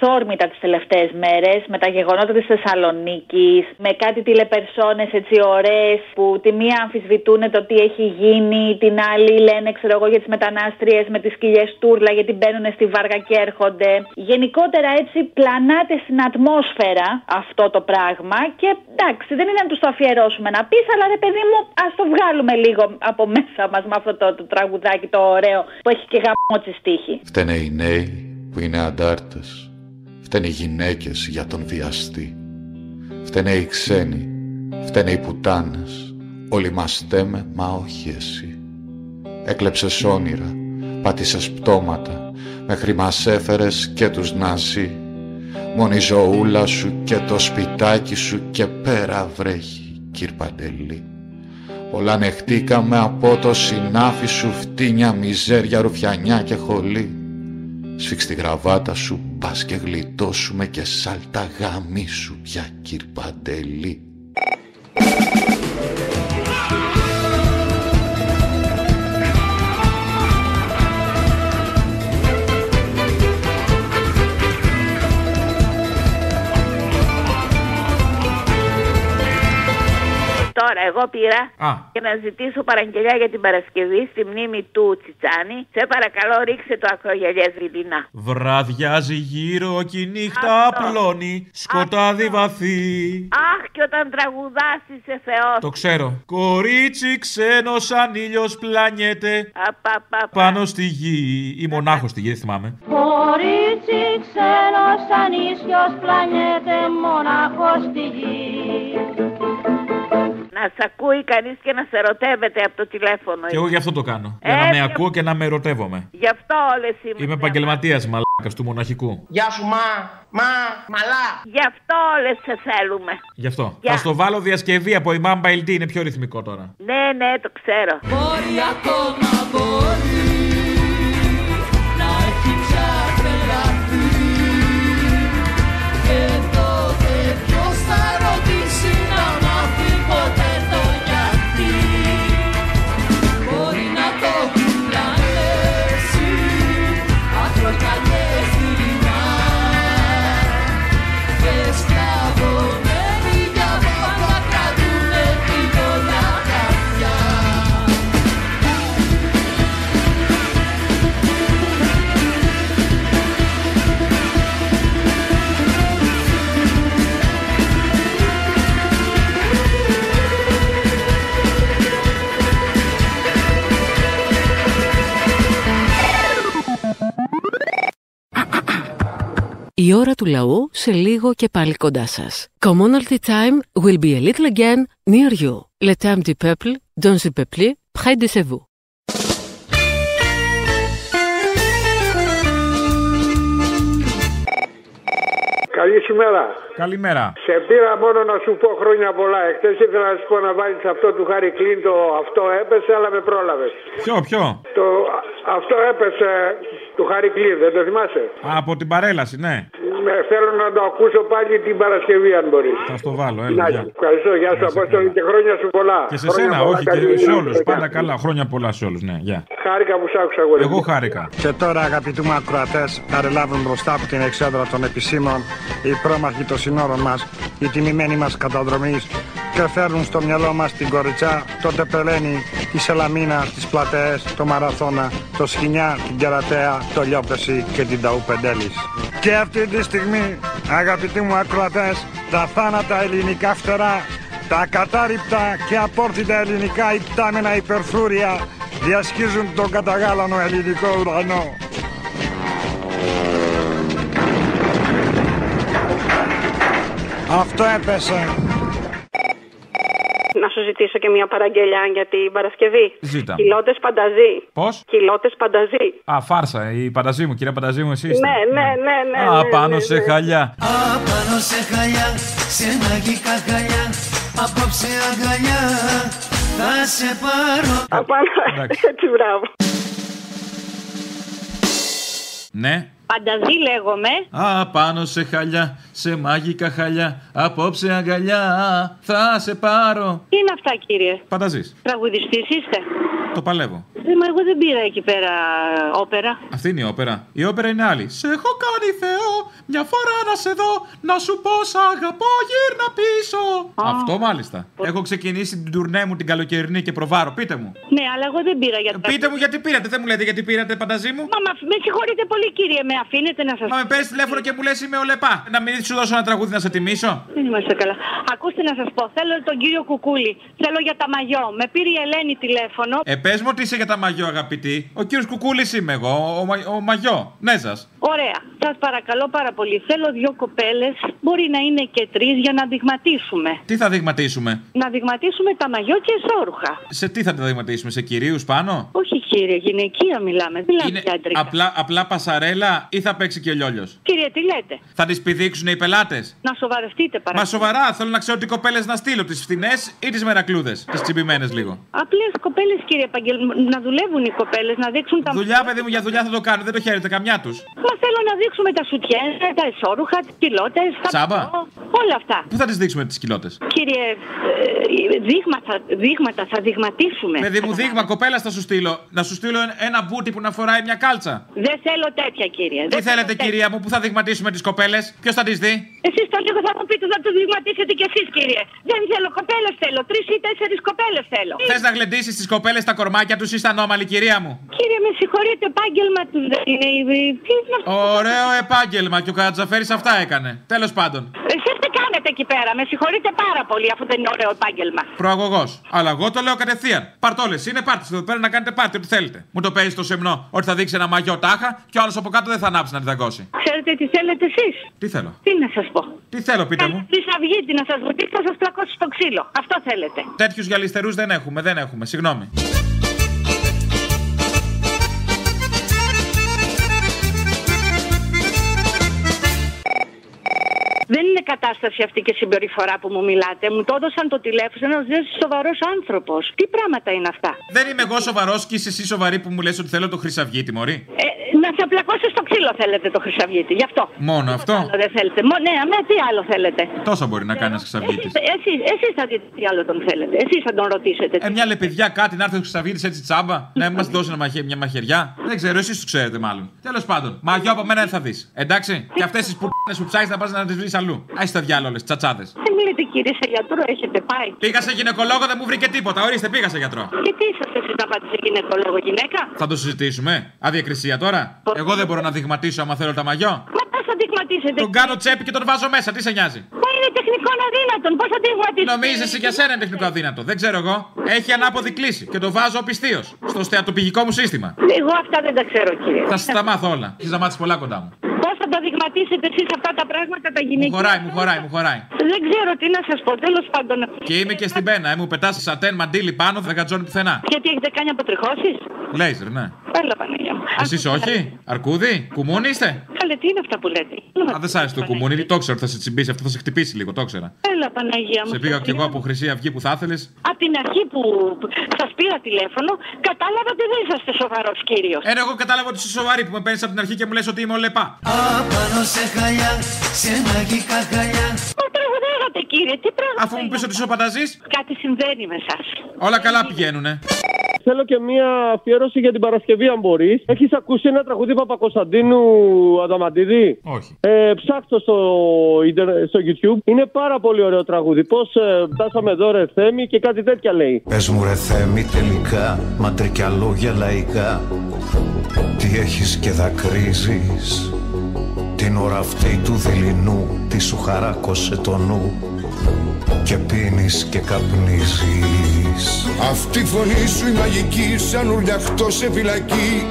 αυθόρμητα τις τελευταίες μέρες με τα γεγονότα της Θεσσαλονίκης, με κάτι τηλεπερσόνες έτσι ωραίες που τη μία αμφισβητούν το τι έχει γίνει, την άλλη λένε, ξέρω εγώ, για τις μετανάστριες με τις κοιλιές τούρλα γιατί μπαίνουν στη βάργα και έρχονται. Γενικότερα έτσι πλανάται στην ατμόσφαιρα αυτό το πράγμα και εντάξει, δεν είναι να τους το αφιερώσουμε να πεις, αλλά ρε παιδί μου, ας το βγάλουμε λίγο από μέσα μας με αυτό το, το τραγουδάκι το ωραίο που έχει και γαμμό στίχη. Φταίνε οι νέοι που είναι αντάρτες. Φταίνε οι γυναίκες για τον βιαστή. Φταίνε οι ξένοι. Φταίνε οι πουτάνες. Όλοι μας στέμε, μα όχι εσύ. Έκλεψες όνειρα, πάτησες πτώματα, μέχρι μας έφερες και τους ναζί. Μόνη η ζωούλα σου και το σπιτάκι σου και πέρα βρέχει, κύρ Παντελή. Πολλά νεχτήκαμε από το συνάφι σου φτύνια, μιζέρια, ρουφιανιά και χολή. Σφίξ τη γραβάτα σου, πας και γλιτώσουμε και σάλτα γάμι σου πια κύρ Τώρα, εγώ πήρα Α. και να ζητήσω παραγγελιά για την Παρασκευή στη μνήμη του Τσιτσάνη. Σε παρακαλώ, ρίξε το ακρογελιές Βιλίνα. Βραδιάζει γύρω και η νύχτα απλώνει, σκοτάδι βαθύ. Αχ, και όταν τραγουδάς είσαι Θεός. Το ξέρω. Κορίτσι ξένος σαν ήλιος πλανιέται πάνω στη γη. Ή μονάχος στη γη, δεν θυμάμαι. Κορίτσι ξένος σαν ίσιος πλανιέται μονάχος στη γη. Να σ' ακούει κανείς και να σε ερωτεύεται από το τηλέφωνο. Και εγώ γι' αυτό το κάνω. Για Ε, να με γι' ακούω και να με ερωτεύομαι. Γι' αυτό όλες είμαστε. Είμαι επαγγελματίας μαλάκας του μοναχικού. Γεια σου, μα, μα, μαλά. Γι' αυτό όλες σε θέλουμε. Γι' αυτό. Γεια. Θα στο βάλω διασκευή από η Mamba LD, είναι πιο ρυθμικό τώρα. Ναι, ναι, το ξέρω. Μπορεί ακόμα μπορεί Η ώρα του λαού σε λίγο και πάλι κοντά σας. Commonalty time will be a little again near you. Le temps du peuple, dans le peuple, près de chez vous. Καλή σου μέρα. Καλημέρα. Σε πήρα μόνο να σου πω χρόνια πολλά. Εχθές ήθελα να σου πω να βάλεις αυτό του Χάρη Κλίν το αυτό έπεσε, αλλά με πρόλαβες. Ποιο, ποιο; Το, αυτό έπεσε του Χάρη Κλίν, δεν το θυμάσαι; Α, από την παρέλαση, ναι. Με, θέλω να το ακούσω πάλι την Παρασκευή, αν μπορείς. Θα στο βάλω, έλα. γεια. Ευχαριστώ, γεια σου Απόστολη και χρόνια σου πολλά. Και σε Χρόνια σένα, πολλά, όχι, καλή και σε δουλειά. όλους. Πάντα καλά. Χρόνια πολλά σε όλους, ναι. Γεια. Χάρηκα που σ' άκουσα εγώ. Εγώ χάρηκα. Και τώρα, αγαπητοί μου ακροατές, παρελάβουν μπροστά από την εξέδρα των επισήμων οι πρόμαχοι των συνόρων μας, οι τιμημένοι μας καταδρομής και φέρνουν στο μυαλό μας την κοριτσιά, το τεπελένι, τη Σελαμίνα, τις πλατεές, το Μαραθώνα, το Σχοινιά, την Κερατέα, το Λιόπεση και την Ταού Πεντέλης. Και αυτή τη στιγμή, αγαπητοί μου ακροατές, τα θάνατα ελληνικά φτερά, τα κατάρριπτα και απόρθητα ελληνικά υπτάμενα υπερθούρια διασχίζουν τον καταγάλανο ελληνικό ουρανό. Αυτό έπεσε. Να σου ζητήσω και μια παραγγελιά για την Παρασκευή. Ζήτα. Κιλότες πανταζή. Πώς; Κιλότες πανταζή. Α, φάρσα, η πανταζή μου, κυρία Πανταζή μου, εσύ είστε. Ναι, ναι, ναι, ναι. Α, ναι, πάνω ναι, σε ναι. χαλιά. Απάνω σε χαλιά, σε μαγικά χαλιά Απόψε αγκαλιά, θα σε πάρω Απάνω, έτσι μπράβο. Ναι. Πανταζή λέγομαι. Α, πάνω σε χαλιά, σε μάγικα χαλιά. Απόψε αγκαλιά, θα σε πάρω. Τι είναι αυτά κύριε; Πανταζής. Τραγουδιστής είστε; Το παλεύω. Ε, μα εγώ δεν πήρα εκεί πέρα όπερα. Αυτή είναι η όπερα. Η όπερα είναι άλλη. Σε έχω κάνει Θεό, μια φορά να σε δω, να σου πω σ' αγαπώ, γύρνα πίσω. Αυτό μάλιστα. Έχω ξεκινήσει την τουρνέ μου την καλοκαιρινή και προβάρω. Πείτε μου. Ναι, αλλά εγώ δεν πήρα για Πείτε μου γιατί πήρατε, δεν μου λέτε γιατί πήρατε πανταζή μου. Μα, μα με συγχωρείτε πολύ κύριε, με αφήνετε να σας Μα με παίρνεις τηλέφωνο και μου λες είμαι ο Λεπά. Να μην σου δώσω ένα τραγούδι να σε τιμήσω. Δεν είμαστε καλά. Ακούστε να σας πω, θέλω τον κύριο Κουκούλη. Θέλω για τα μαγιό. Με πήρε η Ελένη τηλέφωνο. Ε, πες μου ότι είσαι για τα μαγιό, αγαπητή. Ο κύριος Κουκούλης είμαι εγώ, ο, μα- ο μαγιό. Ναι, σα. Ωραία. Σας παρακαλώ πάρα πολύ. Θέλω δύο κοπέλες, μπορεί να είναι και τρεις, για να δειγματίσουμε. Τι θα δειγματίσουμε; Να δειγματίσουμε τα μαγιό και εσόρουχα. Σε τι θα τα δειγματίσουμε, σε κυρίους πάνω; Όχι κύριε, γυναικεία μιλάμε. Δεν μιλάμε Είναι για αντρικά. απλά, απλά πασαρέλα ή θα παίξει και ο λιόλιος; Κύριε, τι λέτε; Θα τις πηδήξουν οι πελάτες; Να σοβαρευτείτε Μα παρακαλώ. σοβαρά, θέλω να ξέρω τι κοπέλες να στείλω. Τις φθηνέ ή τις μερακλούδες. Τις τσιμπημένες λίγο. Απλές κοπέλες, κύριε Παγγελ, να δουλεύουν οι κοπέλες, να δείξουν τα Δουλειά, παιδί μου, για δουλειά θα το κάνω. Δεν το χαίρετε καμιά τους. Μα θέλω να δείξουμε τα σουτιέν, τα εσόρουχα, τις κοιλότε, τα Τσάμπα; πανό, όλα αυτά. Πού θα τις δείξουμε τις κοιλότε. Κύριε, ε, δείγματα, δείγματα θα δειγματίσουμε. Παιδί μου, δείγμα κοπέλα θα σου στείλω. Να σου στείλω ένα- ένα μπούτι που να φοράει μια κάλτσα. Δεν θέλω τέτοια, κύριε. Τι θέλετε, κυρία μου, που θα δειγματίσουμε τις κοπέλες; Ποιος θα τις δει; Εσείς το λίγο θα μου πείτε να το δειγματίσετε κι εσείς, κύριε. Δεν θέλω κοπέλες, θέλω. Τρεις ή τέσσερις κοπέλες θέλω. Θες να γλεντήσεις τις κοπέλες τα κορμάκια τους ή στα ανώμαλη, κυρία μου; Κύριε, με συγχωρείτε, επάγγελμα τους δεν είναι. η- Τι είναι αυτό. Ωραίο επάγγελμα και ο Κατζαφέρη αυτά έκανε. Τέλος πάντων. Εσείς τι κάνετε εκεί πέρα, με συγχωρείτε πάρα πολύ, αφού δεν είναι ωραίο επάγγελμα. Προαγωγός. Αλλά εγώ το λέω κατευθείαν. Παρτόλες, είναι πάρτι εδώ πέρα να κάνετε πάρτι, ό,τι θέλετε. Μου το παίζει στο σεμνό ότι θα δείξει ένα μαγιό τάχα και ο άλλος από κάτω δεν θα ανάψει να τη δαγκώσει. Ξέρετε τι θέλετε εσείς; Τι θέλω; Τι να σας πω; Τι θέλω, πείτε μου; Χρυσαυγίτη να σας βοηθήσει, θα σας πλακώσει στο ξύλο; Αυτό θέλετε. Τέτοιους γυαλιστερούς δεν έχουμε, δεν έχουμε. Συγγνώμη. Κατάσταση αυτή και συμπεριφορά που μου μιλάτε. Μου το έδωσαν το τηλέφωνο ένας σοβαρός άνθρωπος. Τι πράγματα είναι αυτά; Δεν είμαι εγώ σοβαρός και είσαι εσύ σοβαρή που μου λες ότι θέλω το χρυσαυγίτη, Μωρή. Ε, να σε πλακώσει στο ξύλο θέλετε το Χρυσαυγίτη. Γι' αυτό. Μόνο αυτό; Άλλο δεν θέλετε; Μο, ναι, με τι άλλο θέλετε; Τόσα μπορεί να κάνει ένα χρυσαυγίτης. Εσείς εσείς θα δείτε τι άλλο τον θέλετε. Εσείς θα τον ρωτήσετε. Ε, μια λεπιδιά κάτι να έρθει ο χρυσαυγίτης έτσι τσάμπα. να μας δώσει ένα μαχαι- μια μαχαιριά. Δεν ξέρω, εσείς το ξέρετε μάλλον. Τέλος πάντων, μαγιό από μένα δεν θα δεις. Εντάξει; Και αυτές τις που που ψάχνεις να πας να τις βρεις αλλού. Α τα διάλογε, τσατσάδες. Δεν μιλείτε κύριε σε γιατρό, έχετε πάει. Πήγα σε γυναικολόγο, δεν μου βρήκε τίποτα. Ορίστε, πήγα σε γιατρό. Και τι είσαστε εσείς να πάτε σε γυναικολόγο γυναίκα; Θα το συζητήσουμε. Αδιακρισία τώρα. Εγώ δεν μπορώ να δειγματίσω άμα θέλω τα μαγιό; Μα πώς θα δειγματίσετε. Τον κάνω τσέπη και τον βάζω μέσα, τι σε νοιάζει; Μα είναι τεχνικό αδύνατον. Πώς θα δειγματίσετε. Νομίζεσαι για σένα είναι τεχνικό αδύνατο. Δεν ξέρω εγώ. Έχει ανάποδη κλίση και το βάζω πιστίως στο στεατοπηγικό μου σύστημα. Εγώ αυτά δεν τα ξέρω κύριε. Θα σας τα μάθω όλα. Έχεις να μάθεις πολλά κοντά μου. Πώ θα τα δειγματίσετε εσείς αυτά τα πράγματα τα Μου γυναικεία. χωράει, μου χωράει, μου χωράει. Δεν ξέρω τι να σας πω. Τέλος πάντων. Και είμαι και στην πένα, ε, μου πετάς σατέν μαντίλι πάνω, δεν κατζώνει πουθενά. Γιατί έχετε κάνει αποτριχώσεις; Λέιζερ, ναι. Έλα, Παναγία μου. Εσείς όχι, αρκούδι, κουμούνι είστε; Καλέ, τι είναι αυτά που λέτε; Α, δεν σ' άρεσε το κουμούνι, το ξέρω ότι θα σε τσιμπήσει, αυτό θα σε χτυπήσει λίγο, το ξέρα. Έλα, Παναγία μου. Σε πήγα κι εγώ από Χρυσή Αυγή που θα ήθελες. Από την αρχή που σας πήρα τηλέφωνο, κατάλαβα ότι δεν είσαστε σοβαρός κύριος. Ένα εγώ κατάλαβα ότι είσαι σοβαρή που με παίρνεις από την αρχή και μου λες ότι είμαι ο Λεπά. Απάνω σε χαλιά, σε μαγικά χαλιά Μα τραγουδάγατε, κύριε, τι πράγμα. Αφού μου πεις ότι είσαι ο Πανταζής, Κάτι συμβαίνει με εσά. όλα καλά πηγαίνουνε. Θέλω και μία αφιέρωση για την Παρασκευή, αν μπορείς. Έχεις ακούσει ένα τραγούδι Παπακοσταντίνου Αδαμαντίδη; Όχι. Ε, ψάξτε στο, ίντερνετ- στο YouTube. Είναι πάρα πολύ ωραίο τραγούδι. Πώς φτάσαμε εδώ, ρε Θέμη, και κάτι τέτοια λέει. Πες μου ρε Θέμη τελικά, μαντρικιά λόγια λαϊκά Τι έχεις και δακρύζεις; Την ώρα αυτή του δειλινού Τι σου χαράκωσε το νου; Και πίνεις και καπνίζεις. Αυτή η φωνή σου η μαγική σαν ουρλιαχτό σε φυλακή.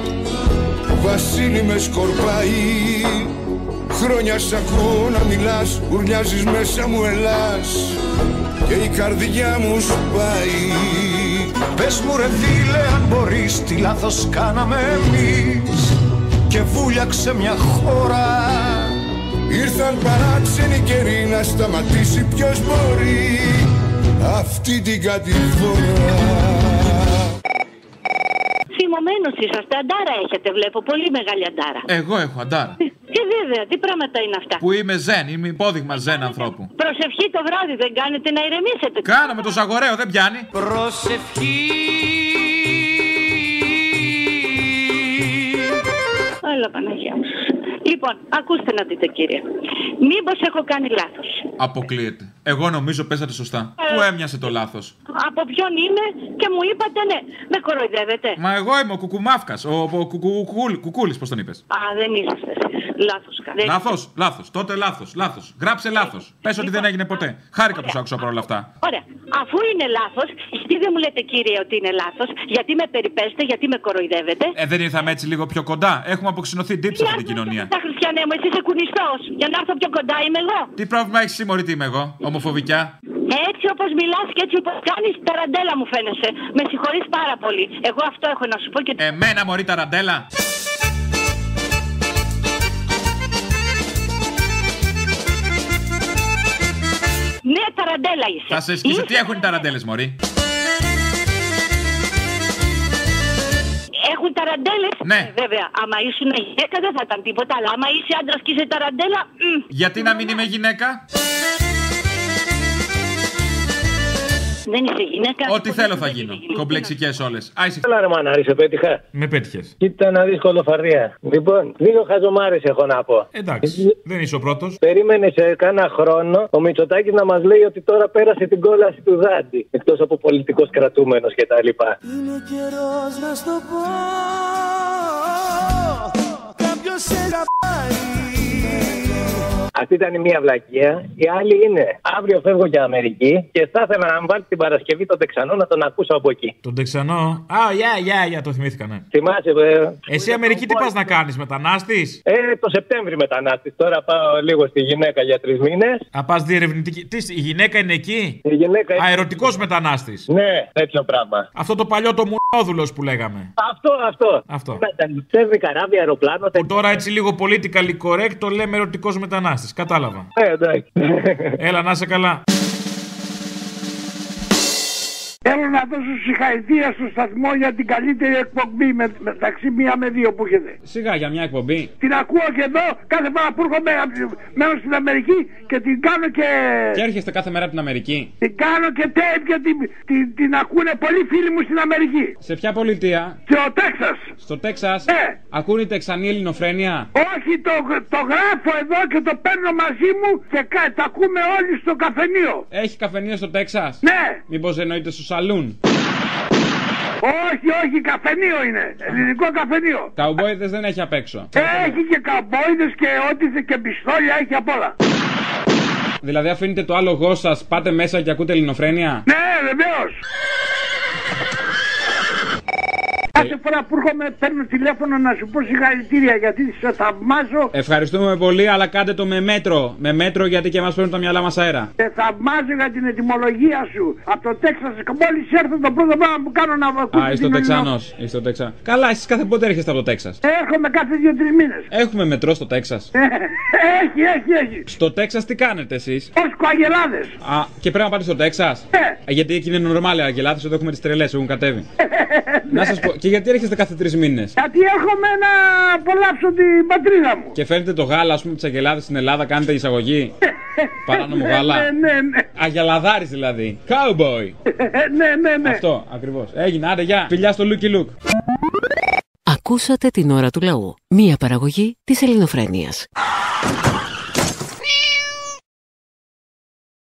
Βασίλη με σκορπάει. Χρόνια σ' ακούω να μιλάς Ουρλιάζεις μέσα μου ελάς. Και η καρδιά μου σπάει Πες μου ρε φίλε αν μπορείς Τι λάθος κάναμε εμείς. Και βούλιαξε μια χώρα Ήρθαν παράξενοι καιροί να σταματήσει ποιος μπορεί Αυτή την κατηφόρα Θυμωμένος είσαστε, αντάρα έχετε, βλέπω. Πολύ μεγάλη αντάρα. Εγώ έχω αντάρα. Και βέβαια, τι πράγματα είναι αυτά. Που είμαι ζεν, είμαι υπόδειγμα ζεν ανθρώπου. Προσευχή το βράδυ δεν κάνετε να ηρεμήσετε. Κάνω με το ζαγορέο, δεν πιάνει. Προσευχή Έλα, Παναγία μου. Λοιπόν, ακούστε να δείτε, κύριε. Μήπως έχω κάνει λάθος. Αποκλείεται. Εγώ νομίζω πέσατε σωστά. Πού έμοιασε το λάθος; Από ποιον είμαι και μου είπατε ναι. Με κοροϊδεύετε. Μα εγώ είμαι ο κουκουμάφκας. Ο, ο κουκούλη, πώς τον είπες; Α, δεν είσαστε εσείς. Λάθος κάνετε. Λάθος, λάθος. Τότε λάθος, λάθος. Γράψε λάθος. Πες ότι δεν έγινε ποτέ. Χάρηκα που σ' άκουσα παρόλα αυτά. Ωραία. Αφού είναι λάθος, γιατί δεν μου λέτε, κύριε, ότι είναι λάθος, γιατί με περιπέστε, γιατί με κοροϊδεύετε; Ε, δεν ήρθαμε έτσι λίγο πιο κοντά. Έχουμε αποξηνωθεί deep σε αυτή την κοινωνία. Τα χριστιανέ μου, εσύ είσαι κουνιστό. Για να έρθω πιο κοντά είμαι εγώ. Τι πρόβλημα έχεις σήμερα, τι είμαι εγώ, ομοφοβικιά. Έτσι όπως μιλάς και έτσι όπως κάνεις, ταραντέλα μου φαίνεσαι. Με συγχωρείς πάρα πολύ. Εγώ αυτό έχω να σου πω και. Εμένα μωρή ταραντέλα. Ναι, ταραντέλα είσαι. Θα σε σκίσω. Τι έχουν οι ταραντέλε, μωρή; Έχουν ταραντέλε. Ναι. βέβαια, άμα ήσουν γυναίκα δεν θα ήταν τίποτα, αλλά άμα είσαι άντρας και είσαι ταραντέλα. μμ. Γιατί να μην είμαι γυναίκα; Δεν είσαι γυναίκα. Ό,τι θέλω θα γίνω. Κομπλεξικές όλες. Άισε. Έλα ρε μανάρι, σε πέτυχα. Με πέτυχες. Κοίτα να δεις κολοφαρδία. Λοιπόν, δύο χαζομάρες έχω να πω. Εντάξει. Δεν είσαι ο πρώτος. Περίμενε σε κάνα χρόνο ο Μητσοτάκης να μας λέει ότι τώρα πέρασε την κόλαση του Δάντη. Εκτός από πολιτικός κρατούμενος κτλ. Είναι καιρός να στο πω Κάποιος σε αγαπάει Αυτή ήταν η μία βλακεία. Η άλλη είναι αύριο φεύγω για Αμερική και θα ήθελα να μου βάλει την Παρασκευή τον Τεξανό να τον ακούσω από εκεί. Τον Τεξανό. Α, γεια, γεια, γεια, το θυμήθηκα, ναι. Θυμάσαι, βέβαια. Εσύ Αμερική τι πας να κάνεις, μετανάστης; Ε, το Σεπτέμβρη μετανάστης. Τώρα πάω λίγο στη γυναίκα για τρεις μήνες. Α, πας διερευνητική. Τι, η γυναίκα είναι εκεί; Η γυναίκα είναι. Αερωτικός μετανάστης. Ναι, τέτοιο πράγμα. Αυτό το παλιό το μουνόδουλος που λέγαμε. Αυτό, αυτό. Αυτό. Μεταναστεύει καράβι, αεροπλάνο. Που τώρα έτσι λίγο politically correct το λέμε ερωτικός μετανάστης. Κατάλαβα. Ε, εντάξει. Έλα, να είσαι καλά. Θέλω να δώσω συγχαρητήρια στο σταθμό για την καλύτερη εκπομπή με, μεταξύ μία με δύο που έχετε. Σιγά για μια εκπομπή. Την ακούω και εδώ κάθε φορά που έρχομαι μένω στην Αμερική και την κάνω και. Και έρχεστε κάθε μέρα από την Αμερική. Την κάνω και tape και την, την, την ακούνε πολλοί φίλοι μου στην Αμερική. Σε ποια πολιτεία; Στο Τέξας. Στο Τέξας; Ναι. Ακούνε η Τεξανή ελληνοφρένεια; Όχι, το, το γράφω εδώ και το παίρνω μαζί μου και κα- τα ακούμε όλοι στο καφενείο. Έχει καφενείο στο Τέξας; Ναι. Μήπως εννοείται στο σαλούν. Όχι, όχι, καφενείο είναι. Ελληνικό καφενείο. Καουμπόιδες δεν έχει απ' έξω. Έχει και καμπόιδες και ό,τι θε και πιστόλια έχει απ' όλα. Δηλαδή αφήνετε το άλογο σας, πάτε μέσα και ακούτε ελληνοφρένεια; Ναι, βεβαίως. Κάθε φορά που έρχομαι παίρνω τηλέφωνο να σου πω συγχαρητήρια γιατί σε θαυμάζω Ευχαριστούμε πολύ, αλλά κάντε το με μέτρο. Με μέτρο γιατί και εμά παίρνουν τα μυαλά μας αέρα. σε θαυμάζω για την ετοιμολογία σου. Από το Τέξας μόλις έρθω το πρώτο πράγμα που κάνω να ακούω. Α, είστε ο Τεξανός. Είστε ο Τεξα... Καλά, εσεί κάθε πότε έρχεστε από το Τέξας; Έρχομαι κάθε δύο-τρεις μήνες. Έχουμε μετρό στο Τέξας. έχει, έχει, έχει. Στο Τέξας τι κάνετε εσείς; Έχω αγελάδες. Α, και πρέπει να πάτε στο Τέξας; Ε. Γιατί εκεί είναι νορμάλ οι αγελάδες, εδώ έχουμε τις τρελές, έχουν κατέβει. να σας πω, και γιατί έρχεστε κάθε τρεις μήνες; Γιατί έρχομαι να απολαύσω την πατρίδα μου. Και φέρνετε το γάλα, ας πούμε, τις αγελάδες στην Ελλάδα, κάνετε εισαγωγή; Παράνομο γάλα; Ναι, ναι, ναι. Αγελαδάρης δηλαδή. Cowboy. ναι, ναι, ναι. Αυτό ακριβώς. Έγινε, άντε, γεια. Φιλιά στο Λούκι Λουκ. Ακούσατε την ώρα του λαού. Μία παραγωγή της ελληνοφρένειας.